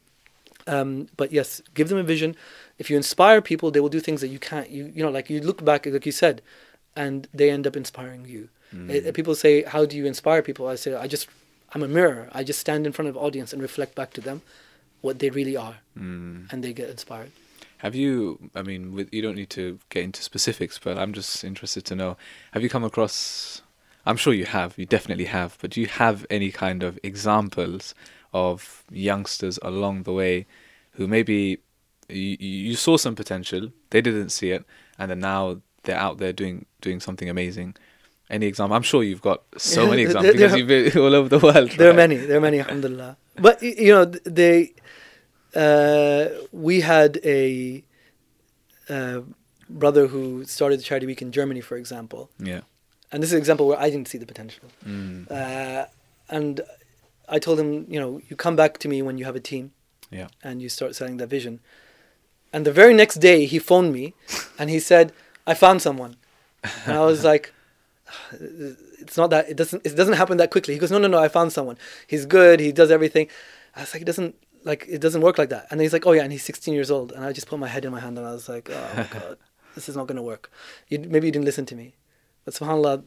Um, but yes, give them a vision. If you inspire people, they will do things that you can't. You you know, like you look back, like you said, and they end up inspiring you. Uh, people say, "How do you inspire people?" I say, "I just, I'm a mirror. I just stand in front of audience and reflect back to them what they really are, Mm. and they get inspired." Have you? I mean, with, you don't need to get into specifics, but I'm just interested to know: Have you come across? I'm sure you have. You definitely have. But do you have any kind of examples of youngsters along the way who maybe you, you saw some potential, they didn't see it, and then now they're out there doing doing something amazing? Any example? I'm sure you've got so many examples because there- you've been all over the world. There are many. There are many. Alhamdulillah. But you know, they. Uh, we had a uh, brother who started the Charity Week in Germany, for example, Yeah. and this is an example where I didn't see the potential. Mm. Uh, and I told him, you know, you come back to me when you have a team Yeah. and you start selling that vision. And the very next day, he phoned me and he said, I found someone. And I was like, it's not that, it doesn't, it doesn't happen that quickly. He goes, no, no, no, I found someone. He's good. He does everything. I was like, it doesn't, like, it doesn't work like that. And he's like, oh yeah, and he's 16 years old. And I just put my head in my hand and I was like, oh my God, this is not going to work. You, maybe you didn't listen to me. But subhanAllah,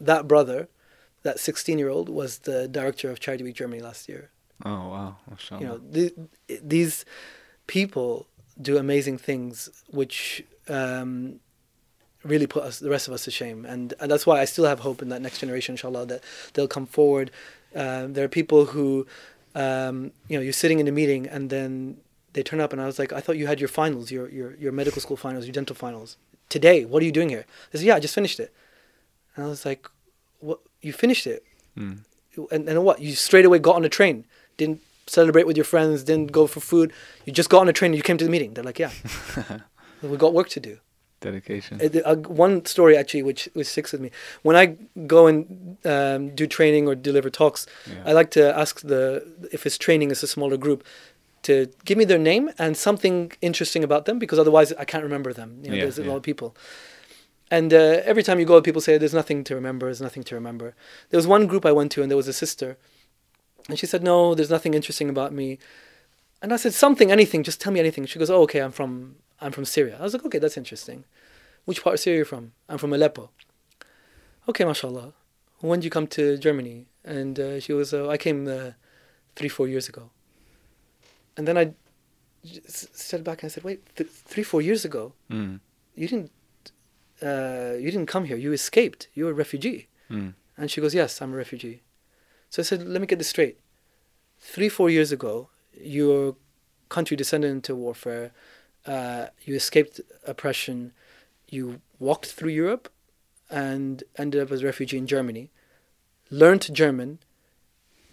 that brother, that 16 year old was the director of Charity Week Germany last year. Oh wow. Mashallah. You know, th- these people do amazing things, which um, really put us, the rest of us, to shame. And, and that's why I still have hope in that next generation, inshallah, that they'll come forward. Um, there are people who, um, you know, you're sitting in a meeting and then they turn up, and I was like, I thought you had your finals, your your your medical school finals, your dental finals today. What are you doing here? They said, Yeah, I just finished it. And I was like, What? You finished it? Mm. and, and what? You straight away got on a train, didn't celebrate with your friends, didn't go for food. You just got on a train and you came to the meeting. They're like, yeah, we got work to do. Dedication. Uh, uh, one story actually, which which sticks with me, when I go and um, do training or deliver talks, Yeah. I like to ask the if it's training is a smaller group. To give me their name and something interesting about them, because otherwise I can't remember them. You know, Yeah, there's a yeah. lot of people, and uh, every time you go, people say there's nothing to remember. There's nothing to remember. There was one group I went to, and there was a sister, and she said, "No, there's nothing interesting about me." And I said, "Something, anything. Just tell me anything." She goes, "Oh, okay. I'm from I'm from Syria." I was like, "Okay, that's interesting. Which part of Syria are you from?" "I'm from Aleppo." "Okay, mashallah. When did you come to Germany?" And uh, she was, uh, "I came uh, three, four years ago." And then I stepped back and I said, "Wait, th- three, four years ago, Mm. you didn't uh, you didn't come here. You escaped. You're a refugee." Mm. And she goes, Yes, I'm a refugee. So I said, Let me get this straight. Three, four years ago, your country descended into warfare. Uh, you escaped oppression. You walked through Europe and ended up as a refugee in Germany. Learned German,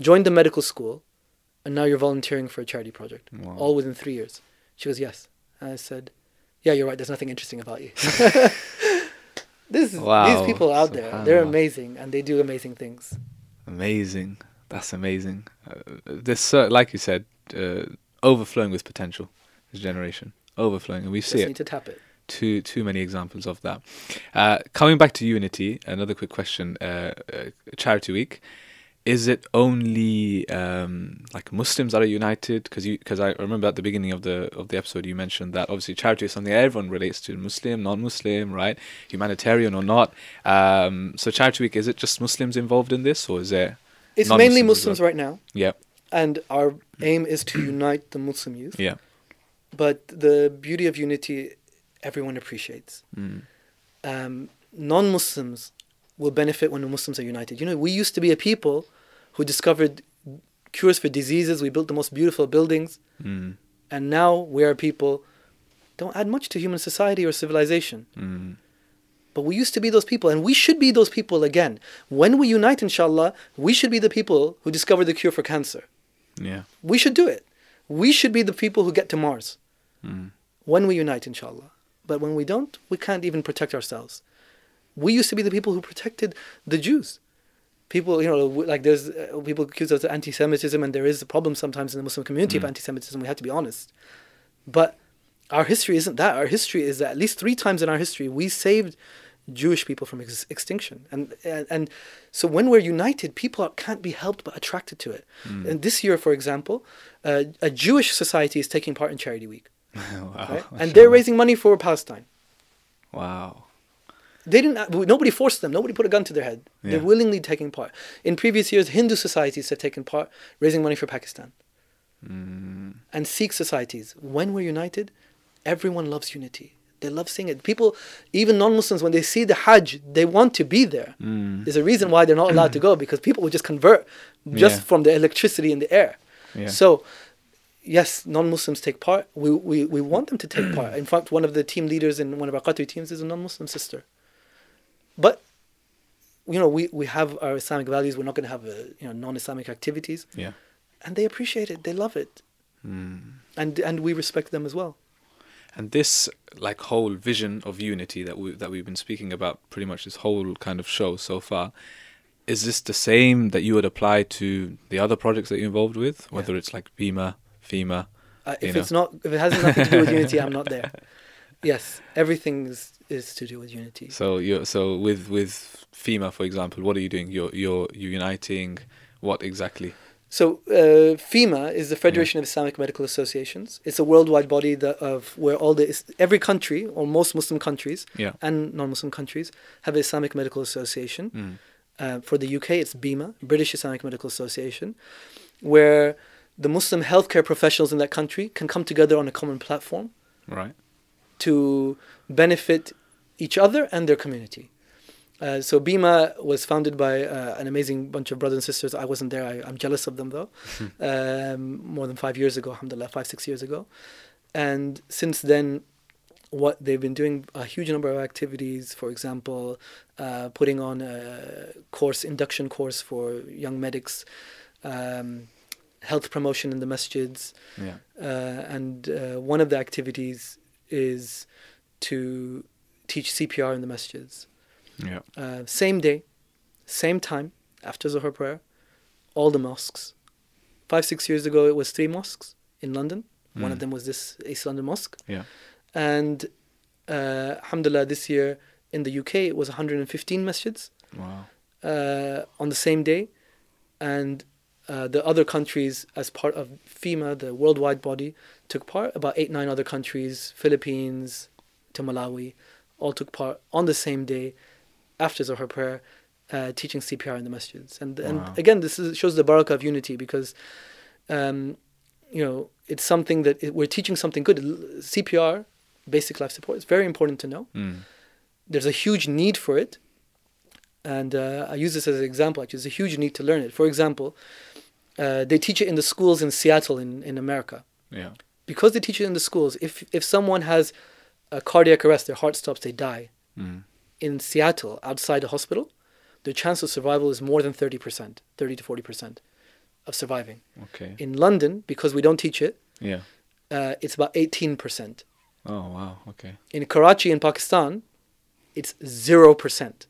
joined the medical school, and now you're volunteering for a charity project. Wow. All within three years. She goes, Yes. And I said, Yeah, you're right. There's nothing interesting about you. this is, Wow, These people out there, they're amazing and they do amazing things. Amazing. That's amazing. Uh, this, so, like you said, uh, overflowing with potential. This generation overflowing, and we see Just it. need to tap it. Too too many examples of that. Uh, coming back to Unity, another quick question. Uh, uh, Charity Week, is it only um, like Muslims that are united? Because you because I remember at the beginning of the of the episode you mentioned that obviously charity is something everyone relates to, Muslim, non-Muslim, right? Humanitarian or not. Um, so Charity Week, is it just Muslims involved in this, or is there? It's mainly Muslims well. right now, Yeah, and our aim is to unite the Muslim youth. yeah. But the beauty of unity, everyone appreciates. Mm. Um, non Muslims will benefit when the Muslims are united. You know, we used to be a people who discovered cures for diseases, we built the most beautiful buildings, Mm. and now we are people don't add much to human society or civilization. Mm. But we used to be those people, and we should be those people again. When we unite, inshallah, we should be the people who discover the cure for cancer. Yeah. We should do it. We should be the people who get to Mars Mm. when we unite, inshallah. But when we don't, we can't even protect ourselves. We used to be the people who protected the Jews. People, you know, like there's uh, people accuse us of anti-Semitism, and there is a problem sometimes in the Muslim community of Mm. anti-Semitism. We have to be honest. But our history isn't that. Our history is that at least three times in our history we saved Jewish people from ex- extinction, and, and and so when we're united, people are, can't be helped but attracted to it. Mm. And this year, for example, uh, a Jewish society is taking part in Charity Week, wow. right? and they're raising money for Palestine. Wow. They didn't. Nobody forced them. Nobody put a gun to their head. They're willingly taking part. In previous years, Hindu societies have taken part, raising money for Pakistan. Mm. And Sikh societies, when we're united, everyone loves unity. They love seeing it. People, even non-Muslims, when they see the Hajj, they want to be there. Mm. There's a reason why they're not allowed to go because people will just convert just Yeah. from the electricity in the air. Yeah. So, yes, non-Muslims take part. We, we, we want them to take part. In fact, one of the team leaders in one of our Qatari teams is a non-Muslim sister. But, you know, we, we have our Islamic values. We're not going to have a, you know non-Islamic activities, yeah. and they appreciate it. They love it, Mm. and and we respect them as well. And this like whole vision of unity that we that we've been speaking about pretty much this whole kind of show so far, is this the same that you would apply to the other projects that you're involved with, whether it's like BIMA, FIMA? Uh, if it's not, if it has nothing to do with unity, I'm not there. Yes, everything is, is to do with unity. So you so with with FIMA for example, what are you doing? You're you're you're uniting what exactly? So uh, FIMA is the Federation of Islamic Medical Associations. It's a worldwide body that of where all the every country or most Muslim countries Yeah. and non-Muslim countries have an Islamic Medical Association. Mm. Uh, for the UK, it's BIMA, British Islamic Medical Association, where the Muslim healthcare professionals in that country can come together on a common platform Right. to benefit each other and their community. Uh, so BIMA was founded by uh, an amazing bunch of brothers and sisters. I wasn't there. I, I'm jealous of them though. um, more than five years ago, alhamdulillah, five six years ago, and since then, what they've been doing a huge number of activities. For example, uh, putting on a course induction course for young medics, um, health promotion in the masjids, Yeah. uh, and uh, one of the activities is to teach CPR in the masjids. Yeah. Uh, same day, same time, after Zuhr prayer, all the mosques. Five, six years ago, it was three mosques in London. One of Mm. them was this East London Mosque. Yeah. And uh, alhamdulillah, this year in the UK, it was 115 masjids Wow. uh, on the same day, and uh, the other countries, as part of FIMA, the worldwide body, took part. About eight, nine other countries, Philippines to Malawi, all took part on the same day, after Zuhr prayer, uh, teaching CPR in the masjids. And and again, this is, shows the barakah of unity because, um, you know, it's something that it, we're teaching something good. CPR, basic life support, is very important to know Mm. there's a huge need for it. And uh, I use this as an example, actually. There's a huge need to learn it. For example, uh, they teach it in the schools in Seattle, in, in America. Yeah. Because they teach it in the schools, if, if someone has a cardiac arrest, their heart stops, they die. Mm. In Seattle, outside the hospital, the chance of survival is more than 30%, 30 to 40% of surviving. Okay. In London, because we don't teach it, Yeah. uh, it's about 18%. Oh wow. Okay. In Karachi in Pakistan, it's zero percent.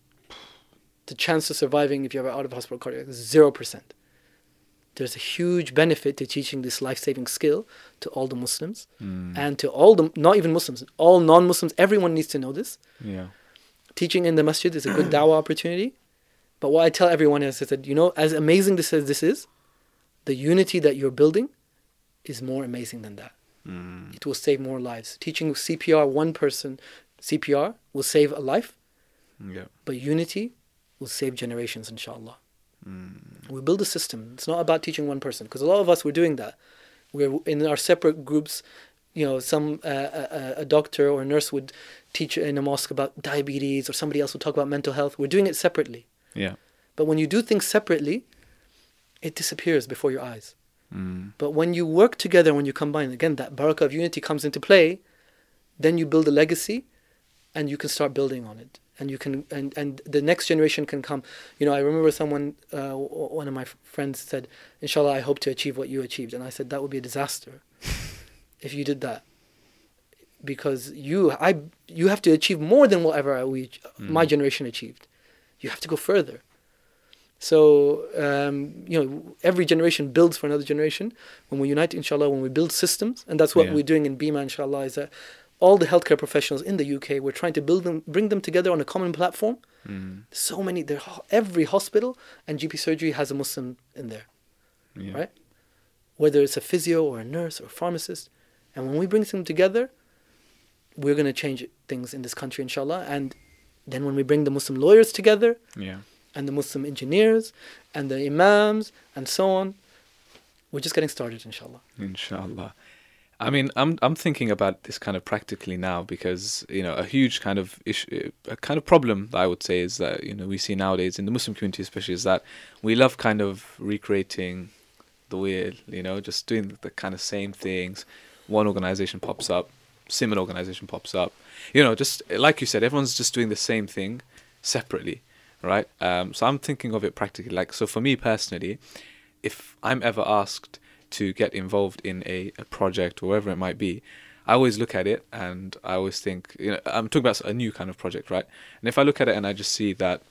The chance of surviving if you have an out of hospital cardiac is zero percent. There's a huge benefit to teaching this life saving skill to all the Muslims Mm. and to all the not even Muslims, all non Muslims. Everyone needs to know this. Yeah. Teaching in the masjid is a good dawah opportunity. But what I tell everyone is, is that you know, as amazing this as this is, the unity that you're building is more amazing than that. Mm. It will save more lives. Teaching CPR one person CPR will save a life, Yeah. but unity will save generations, inshallah. Mm. We build a system. It's not about teaching one person because a lot of us we're doing that. We're in our separate groups. You know, some uh, a, a doctor or a nurse would teach in a mosque about diabetes, or somebody else would talk about mental health. We're doing it separately. Yeah. But when you do things separately, it disappears before your eyes. Mm. But when you work together, when you combine, again, that barakah of unity comes into play, then you build a legacy and you can start building on it. And you can, and, and the next generation can come. You know, I remember someone, uh, one of my friends said, Inshallah, I hope to achieve what you achieved. And I said, that would be a disaster if you did that. Because you, I, you have to achieve more than whatever we, my Mm. generation achieved. You have to go further. So um, you know, every generation builds for another generation. When we unite, inshallah, when we build systems, and that's what Yeah. we're doing in BIMA, inshallah, is that all the healthcare professionals in the UK, we're trying to build them, bring them together on a common platform. Mm. So many, there, every hospital and GP surgery has a Muslim in there, Yeah. right? Whether it's a physio or a nurse or a pharmacist, and when we bring them together, we're going to change things in this country, inshallah. And then when we bring the Muslim lawyers together, Yeah. and the Muslim engineers and the imams and so on. We're just getting started, inshallah. Inshallah. I mean, I'm I'm thinking about this kind of practically now because you know a huge kind of issue, a kind of problem that I would say is that you know we see nowadays in the Muslim community especially is that we love kind of recreating the wheel, you know, just doing the kind of same things. One organization pops up, similar organization pops up, you know, just like you said, everyone's just doing the same thing separately, right? Um, so I'm thinking of it practically, like so for me personally, if I'm ever asked to get involved in a, a project or whatever it might be, I always look at it and I always think, you know, I'm talking about a new kind of project, right? And if I look at it and I just see that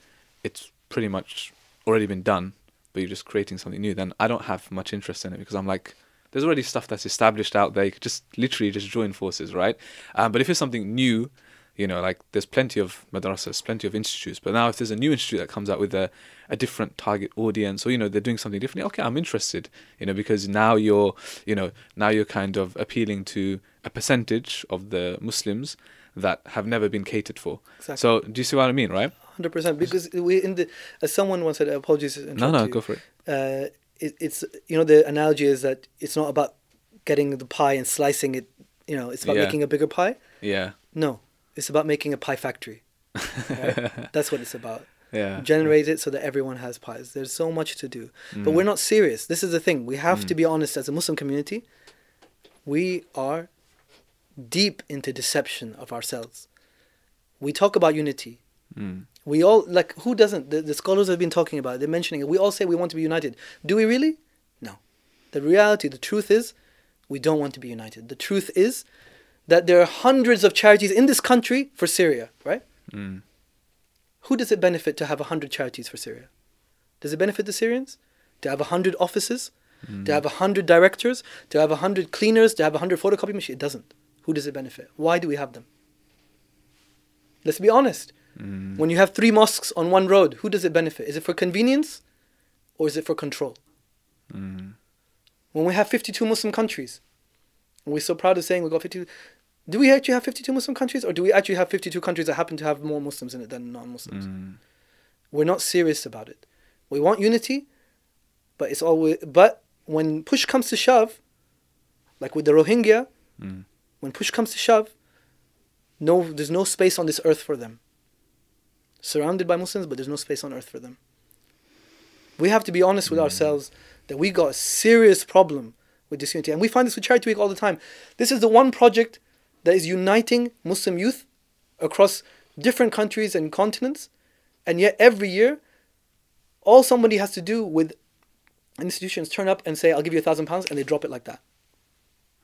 it's pretty much already been done, but you're just creating something new, then I don't have much interest in it because I'm like, there's already stuff that's established out there. You could just literally just join forces, right? Um, but if it's something new, you know, like there's plenty of madrasas, plenty of institutes. But now if there's a new institute that comes out with a, a different target audience, or you know, they're doing something different, okay, I'm interested, you know, because now you're, you know, now you're kind of appealing to a percentage of the Muslims that have never been catered for. Exactly. So do you see what I mean, right? Hundred percent. Because we in the as someone once said, apologies. No, no, you. go for it. Uh, it, it's you know the analogy is that it's not about getting the pie and slicing it. You know, it's about Yeah. making a bigger pie. Yeah, No, it's about making a pie factory. Right? That's what it's about. yeah, Generate it so that everyone has pies. There's so much to do, but Mm. we're not serious. This is the thing. We have to be honest as a Muslim community. We are deep into deception of ourselves. We talk about unity. Mm. We all like who doesn't? The, the scholars have been talking about. it. They're mentioning it. We all say we want to be united. Do we really? No. The reality, the truth is, we don't want to be united. The truth is that there are hundreds of charities in this country for Syria. Right? Mm. Who does it benefit to have a hundred charities for Syria? Does it benefit the Syrians to have a hundred offices, to have a hundred directors, to have a hundred cleaners, to have a hundred photocopy machines? It doesn't. Who does it benefit? Why do we have them? Let's be honest. Mm. When you have three mosques on one road, who does it benefit? Is it for convenience or is it for control? Mm. When we have 52 Muslim countries, and we're so proud of saying we've got 52, do we actually have 52 Muslim countries or do we actually have 52 countries that happen to have more Muslims in it than non Muslims? Mm. We're not serious about it. We want unity, but it's always, but when push comes to shove, like with the Rohingya, Mm. when push comes to shove, no, there's no space on this earth for them. Surrounded by Muslims, but there's no space on earth for them. We have to be honest with ourselves that we got a serious problem with disunity, and we find this with Charity Week all the time. This is the one project that is uniting Muslim youth across different countries and continents, and yet every year, all somebody has to do with institutions turn up and say, "I'll give you a thousand pounds," and they drop it like that.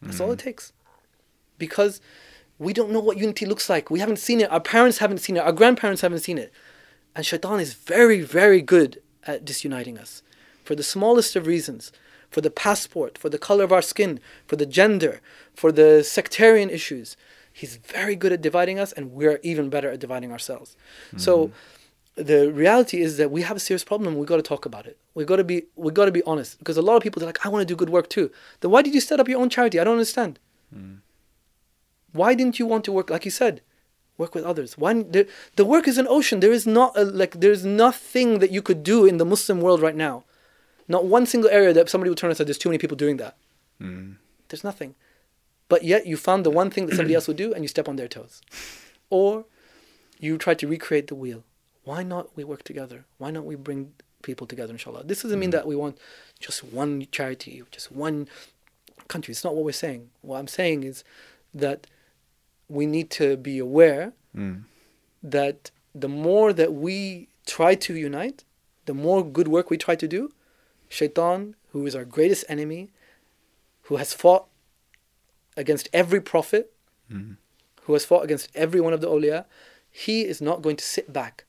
That's all it mm-hmm. takes. Because we don't know what unity looks like. We haven't seen it. Our parents haven't seen it. Our grandparents haven't seen it. And shaitan is very, very good at disuniting us. For the smallest of reasons. For the passport, for the color of our skin, for the gender, for the sectarian issues. He's very good at dividing us, and we're even better at dividing ourselves. So mm-hmm. the reality is that we have a serious problem. We got to talk about it. We got to be we got to be honest because a lot of people are like, I want to do good work too. Then why did you set up your own charity? I don't understand. Mm. Why didn't you want to work like you said? Work with others. Why the, the work is an ocean. There is not a, like there's nothing that you could do in the Muslim world right now. Not one single area that somebody would turn and say, "There's too many people doing that." Mm. There's nothing. But yet you found the one thing that somebody else would do and you step on their toes. Or you try to recreate the wheel. Why not we work together? Why not we bring people together, inshallah? This doesn't mean that we want just one charity, just one country. It's not what we're saying. What I'm saying is that we need to be aware Mm. that the more that we try to unite, the more good work we try to do, Shaitan, who is our greatest enemy, who has fought against every prophet, Mm. who has fought against every one of the awliya, he is not going to sit back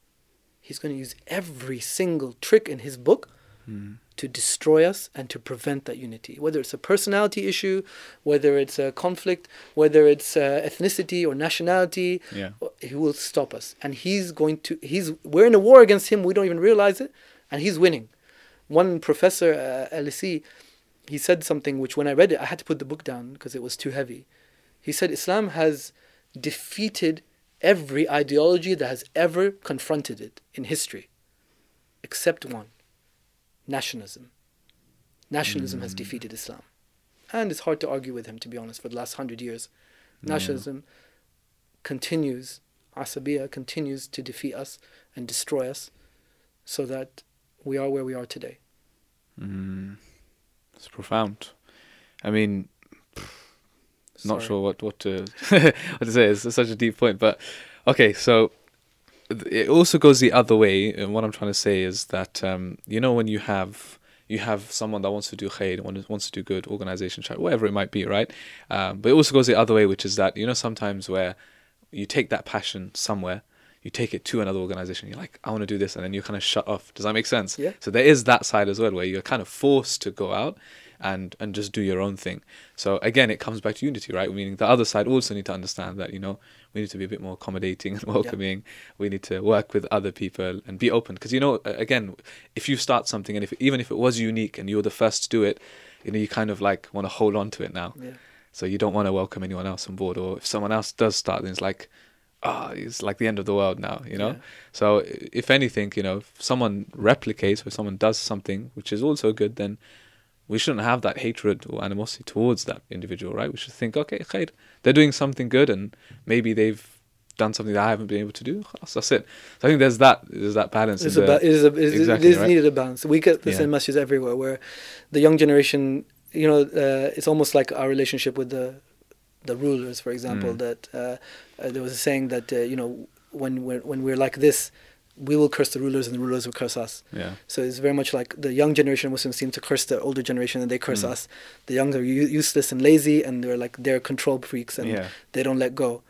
he's going to use every single trick in his book Mm. to destroy us and to prevent that unity. Whether it's a personality issue, whether it's a conflict, whether it's uh, ethnicity or nationality, Yeah. he will stop us. And he's going to, he's, we're in a war against him, we don't even realize it, and he's winning. One professor at LSE, he said something which when I read it, I had to put the book down because it was too heavy. He said Islam has defeated every ideology that has ever confronted it in history, except one nationalism. Nationalism has hmm. defeated Islam. And it's hard to argue with him, to be honest, for the last hundred years. Nationalism continues, Asabiya continues to defeat us and destroy us so that we are where we are today. Mm. It's profound. I mean, not sure what what to what to say. It's such a deep point, but okay. So it also goes the other way. And what I'm trying to say is that um, you know when you have you have someone that wants to do khair, wants wants to do good, organization, charity, whatever it might be, right? Um, but it also goes the other way, which is that you know sometimes where you take that passion somewhere. You take it to another organization. You're like, I want to do this, and then you kind of shut off. Does that make sense? Yeah. So there is that side as well, where you're kind of forced to go out and and just do your own thing. So again, it comes back to unity, right? Meaning the other side also need to understand that you know we need to be a bit more accommodating and welcoming. We need to work with other people and be open because you know again, if you start something and if even if it was unique and you were the first to do it, you know you kind of like want to hold on to it now. Yeah. So you don't want to welcome anyone else on board, or if someone else does start, then it's like, ah, it's like the end of the world now, you know. Yeah. So if anything, you know, if someone replicates or someone does something which is also good, then we shouldn't have that hatred or animosity towards that individual, right? We should think, okay, khair, they're doing something good, and maybe they've done something that I haven't been able to do. That's it. So I think there's that there's that balance. It's a ba- it is, a, is, Exactly, it is right? needed a balance. We get this Yeah. in messages everywhere where the young generation, you know, uh, it's almost like our relationship with the the rulers, for example. Mm. That uh, uh, there was a saying that uh, you know when when when we're like this, we will curse the rulers and the rulers will curse us. yeah, So it's very much like the young generation of Muslims seem to curse the older generation and they curse Mm. us. The young are u- useless and lazy and they're like they're control freaks and yeah, they don't let go.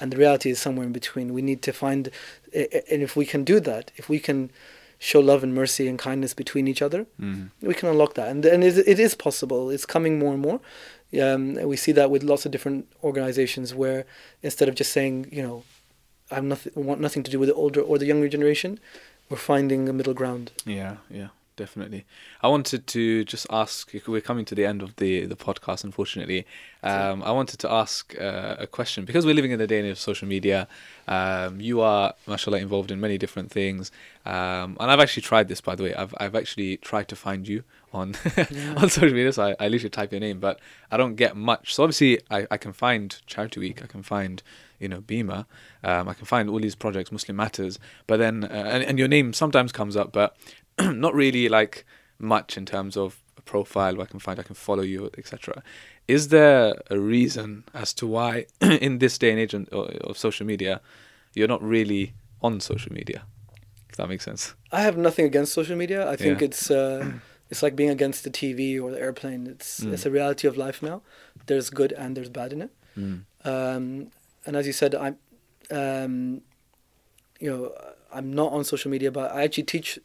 And the reality is somewhere in between. We need to find, and if we can do that, if we can show love and mercy and kindness between each other, mm. we can unlock that. And and it, it is possible. It's coming more and more. Um, we see that with lots of different organizations where instead of just saying, you know, nothing want nothing to do with the older or the younger generation, we're finding a middle ground. Yeah, yeah, definitely. I wanted to just ask. We're coming to the end of the the podcast, unfortunately. Um, I wanted to ask uh, a question because we're living in the day and age of social media. Um, you are, mashallah, involved in many different things, um, and I've actually tried this. By the way, I've I've actually tried to find you on on social media. So I, I literally type your name, but I don't get much. So obviously, I, I can find Charity Week. I can find you know BIMA. Um, I can find all these projects, Muslim Matters, but then uh, and, and your name sometimes comes up, but not really like much in terms of a profile where I can find I can follow you, etc. Is there a reason as to why in this day and age of, of social media you're not really on social media? If that makes sense. I have nothing against social media. I think Yeah. it's uh, it's like being against the TV or the airplane. It's Mm. it's a reality of life now. There's good and there's bad in it. Mm. Um, and as you said, I'm, um, you know, I'm not on social media, but I actually teach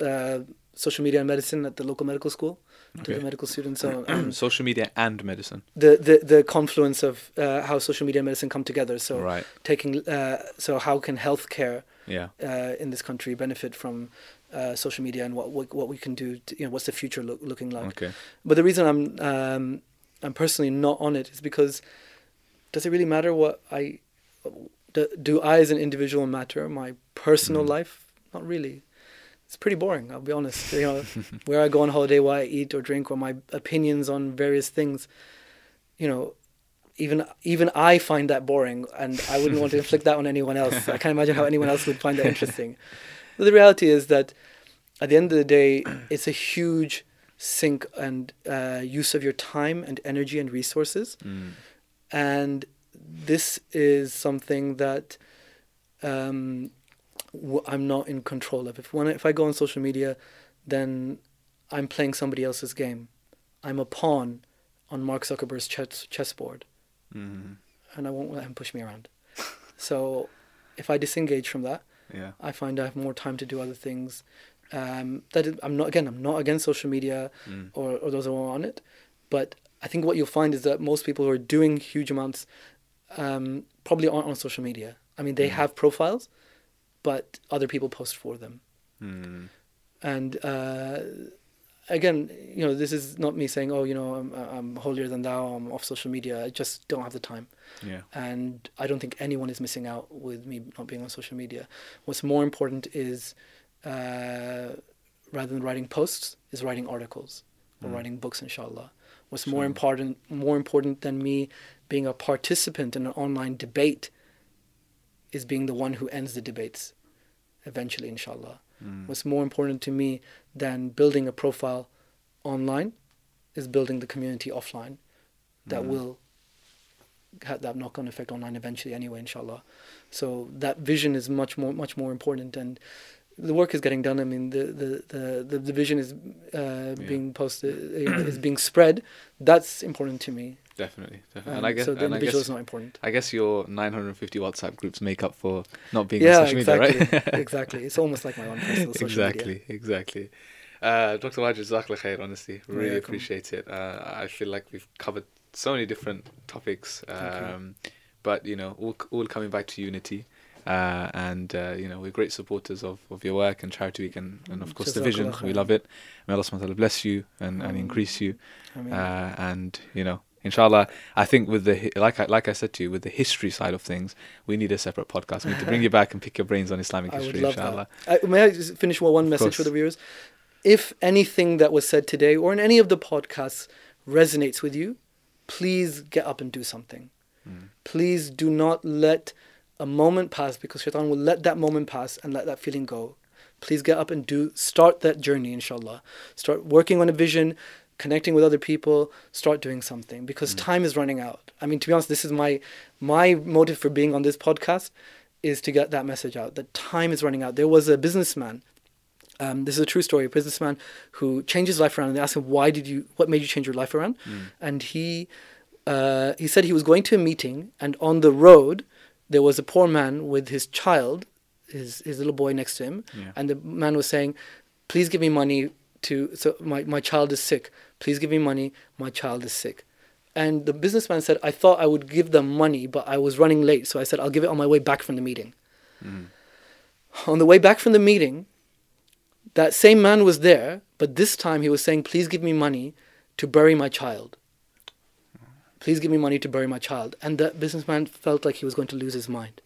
uh, social media and medicine at the local medical school to Okay. the medical students. So um, social media and medicine. the, the the confluence of uh, how social media and medicine come together. So right. taking uh, so how can healthcare Yeah. uh, in this country benefit from uh, social media and what, what what we can do? To, you know, what's the future look, looking like? Okay. But the reason I'm um, I'm personally not on it is because does it really matter what I do, do I as an individual matter? My personal Mm. life, not really. It's pretty boring. I'll be honest. You know, where I go on holiday, what I eat or drink, or my opinions on various things. You know, even even I find that boring, and I wouldn't want to inflict that on anyone else. I can't imagine how anyone else would find that interesting. But the reality is that at the end of the day, it's a huge sink and uh, use of your time and energy and resources. Mm. And this is something that um, I'm not in control of. If when if I go on social media, then I'm playing somebody else's game. I'm a pawn on Mark Zuckerberg's chess chessboard, Mm. and I won't let him push me around. so, if I disengage from that, Yeah. I find I have more time to do other things. Um, that is, I'm not again. I'm not against social media Mm. or, or those who are on it, but I think what you'll find is that most people who are doing huge amounts um, probably aren't on social media. I mean, they Mm. have profiles, but other people post for them. Mm. And uh, again, you know, this is not me saying, "Oh, you know, I'm, I'm holier than thou. I'm off social media." I just don't have the time Yeah. and I don't think anyone is missing out with me not being on social media. What's more important is, uh, rather than writing posts, is writing articles or Mm. writing books, inshallah. What's Sure. more important, more important than me being a participant in an online debate, is being the one who ends the debates, eventually, inshallah. Mm. What's more important to me than building a profile online, is building the community offline, that Mm. will have that knock-on effect online eventually anyway inshallah so that vision is much more much more important and the work is getting done i mean the the the, the, the vision is uh, being posted is being spread that's important to me Definitely. definitely. Um, and I guess, so the individual is not important I guess your 950 WhatsApp groups make up for not being yeah on social exactly media, right? exactly it's almost like my own personal social exactly, media exactly. Uh, Dr. Wajid, Jazakallah khair, honestly. Really Welcome. appreciate it. Uh, I feel like we've covered so many different topics, Thank you. um, but, you know, all, all coming back to unity. Uh, and, uh, you know, we're great supporters of, of your work and Charity Week and, and of course, the vision. We love it. May Allah subhanahu bless you and, and increase you. Uh, and, you know, inshallah, I think with the, like I, like I said to you, with the history side of things, we need a separate podcast. We need to bring you back and pick your brains on Islamic I would history, love inshallah. I, may I just finish with one message for the viewers? If anything that was said today or in any of the podcasts resonates with you, please get up and do something. Mm. Please do not let a moment pass because shaitan will let that moment pass and let that feeling go. Please get up and do start that journey, inshallah. Start working on a vision, connecting with other people, start doing something because time is running out. I mean, to be honest, this is my my motive for being on this podcast is to get that message out that time is running out. There was a businessman. Um, this is a true story. A businessman who changed his life around. And they asked him, "Why did you? What made you change your life around?" And he uh, he said he was going to a meeting, and on the road there was a poor man with his child, his his little boy next to him, Yeah. and the man was saying, "Please give me money to so my my child is sick. Please give me money. My child is sick." And the businessman said, "I thought I would give them money, but I was running late, so I said I'll give it on my way back from the meeting." Mm. On the way back from the meeting, that same man was there, but this time he was saying, Please give me money to bury my child. Please give me money to bury my child. And that businessman felt like he was going to lose his mind.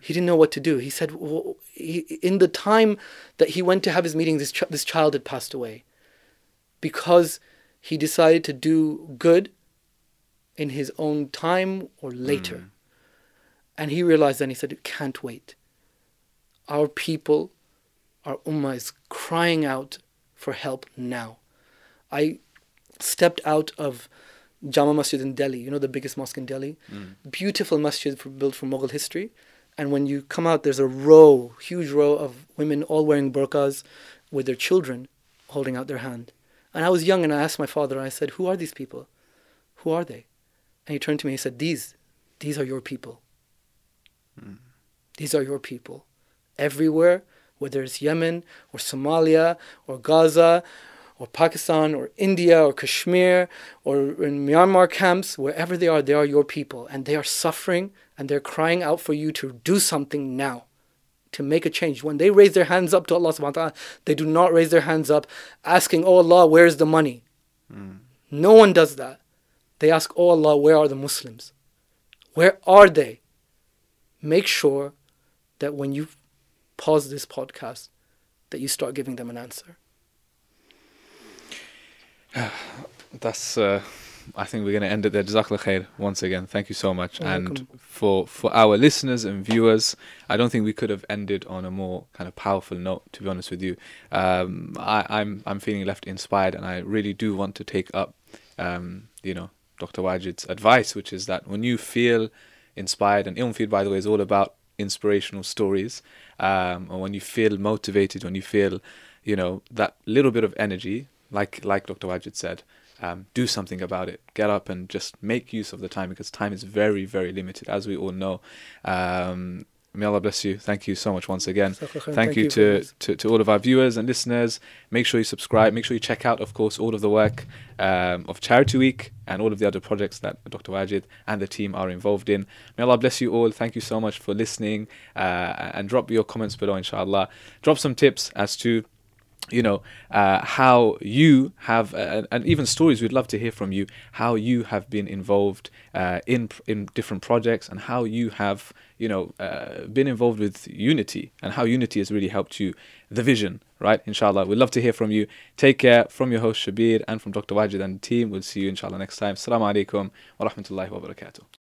He didn't know what to do. He said, "Wh- he, In the time that he went to have his meeting, this, ch- this child had passed away. Because he decided to do good in his own time or later. Hmm. And he realized then, he said, It can't wait. Our people, our ummah is crying out for help now. I stepped out of Jama Masjid in Delhi, you know, the biggest mosque in Delhi. Hmm. Beautiful masjid built from Mughal history. And when you come out, there's a row, huge row of women all wearing burqas with their children holding out their hand. And I was young and I asked my father, I said, Who are these people? Who are they? And he turned to me and he said, These, these are your people. Hmm. These are your people. Everywhere, whether it's Yemen or Somalia or Gaza or Pakistan or India or Kashmir or in Myanmar camps, wherever they are, they are your people. And they are suffering and they're crying out for you to do something now, to make a change. When they raise their hands up to Allah subhanahu wa ta'ala, they do not raise their hands up asking, Oh Allah, where's the money? No one does that. They ask, Oh Allah, where are the Muslims? Where are they? Make sure that when you pause this podcast, that you start giving them an answer. That's. Uh, I think we're going to end it there. Jazakallah khair once again. Thank you so much. You're and welcome. for for our listeners and viewers, I don't think we could have ended on a more kind of powerful note. To be honest with you, um, I, I'm I'm feeling left inspired, and I really do want to take up, um, you know, Dr. Wajid's advice, which is that when you feel inspired, and Ilm Feed, by the way, is all about inspirational stories, um, or when you feel motivated, when you feel, you know, that little bit of energy, like like Dr. Wajid said, um, do something about it. Get up and just make use of the time because time is very very limited, as we all know. Um, May Allah bless you. Thank you so much once again. Thank, Thank, you, to, to, to all of our viewers and listeners. Make sure you subscribe. Make sure you check out, of course, all of the work um, of Charity Week and all of the other projects that Dr. Wajid and the team are involved in. May Allah bless you all. Thank you so much for listening. Uh, and drop your comments below, inshallah. Drop some tips as to you know uh, how you have uh, and even stories we'd love to hear from you how you have been involved uh, in in different projects and how you have you know uh, been involved with unity and how unity has really helped you the vision right? Inshallah. We'd love to hear from you. Take care from your host shabir and from dr wajid and the team. We'll see you inshallah next time. Assalamu alaikum wa rahmatullahi wa barakatuh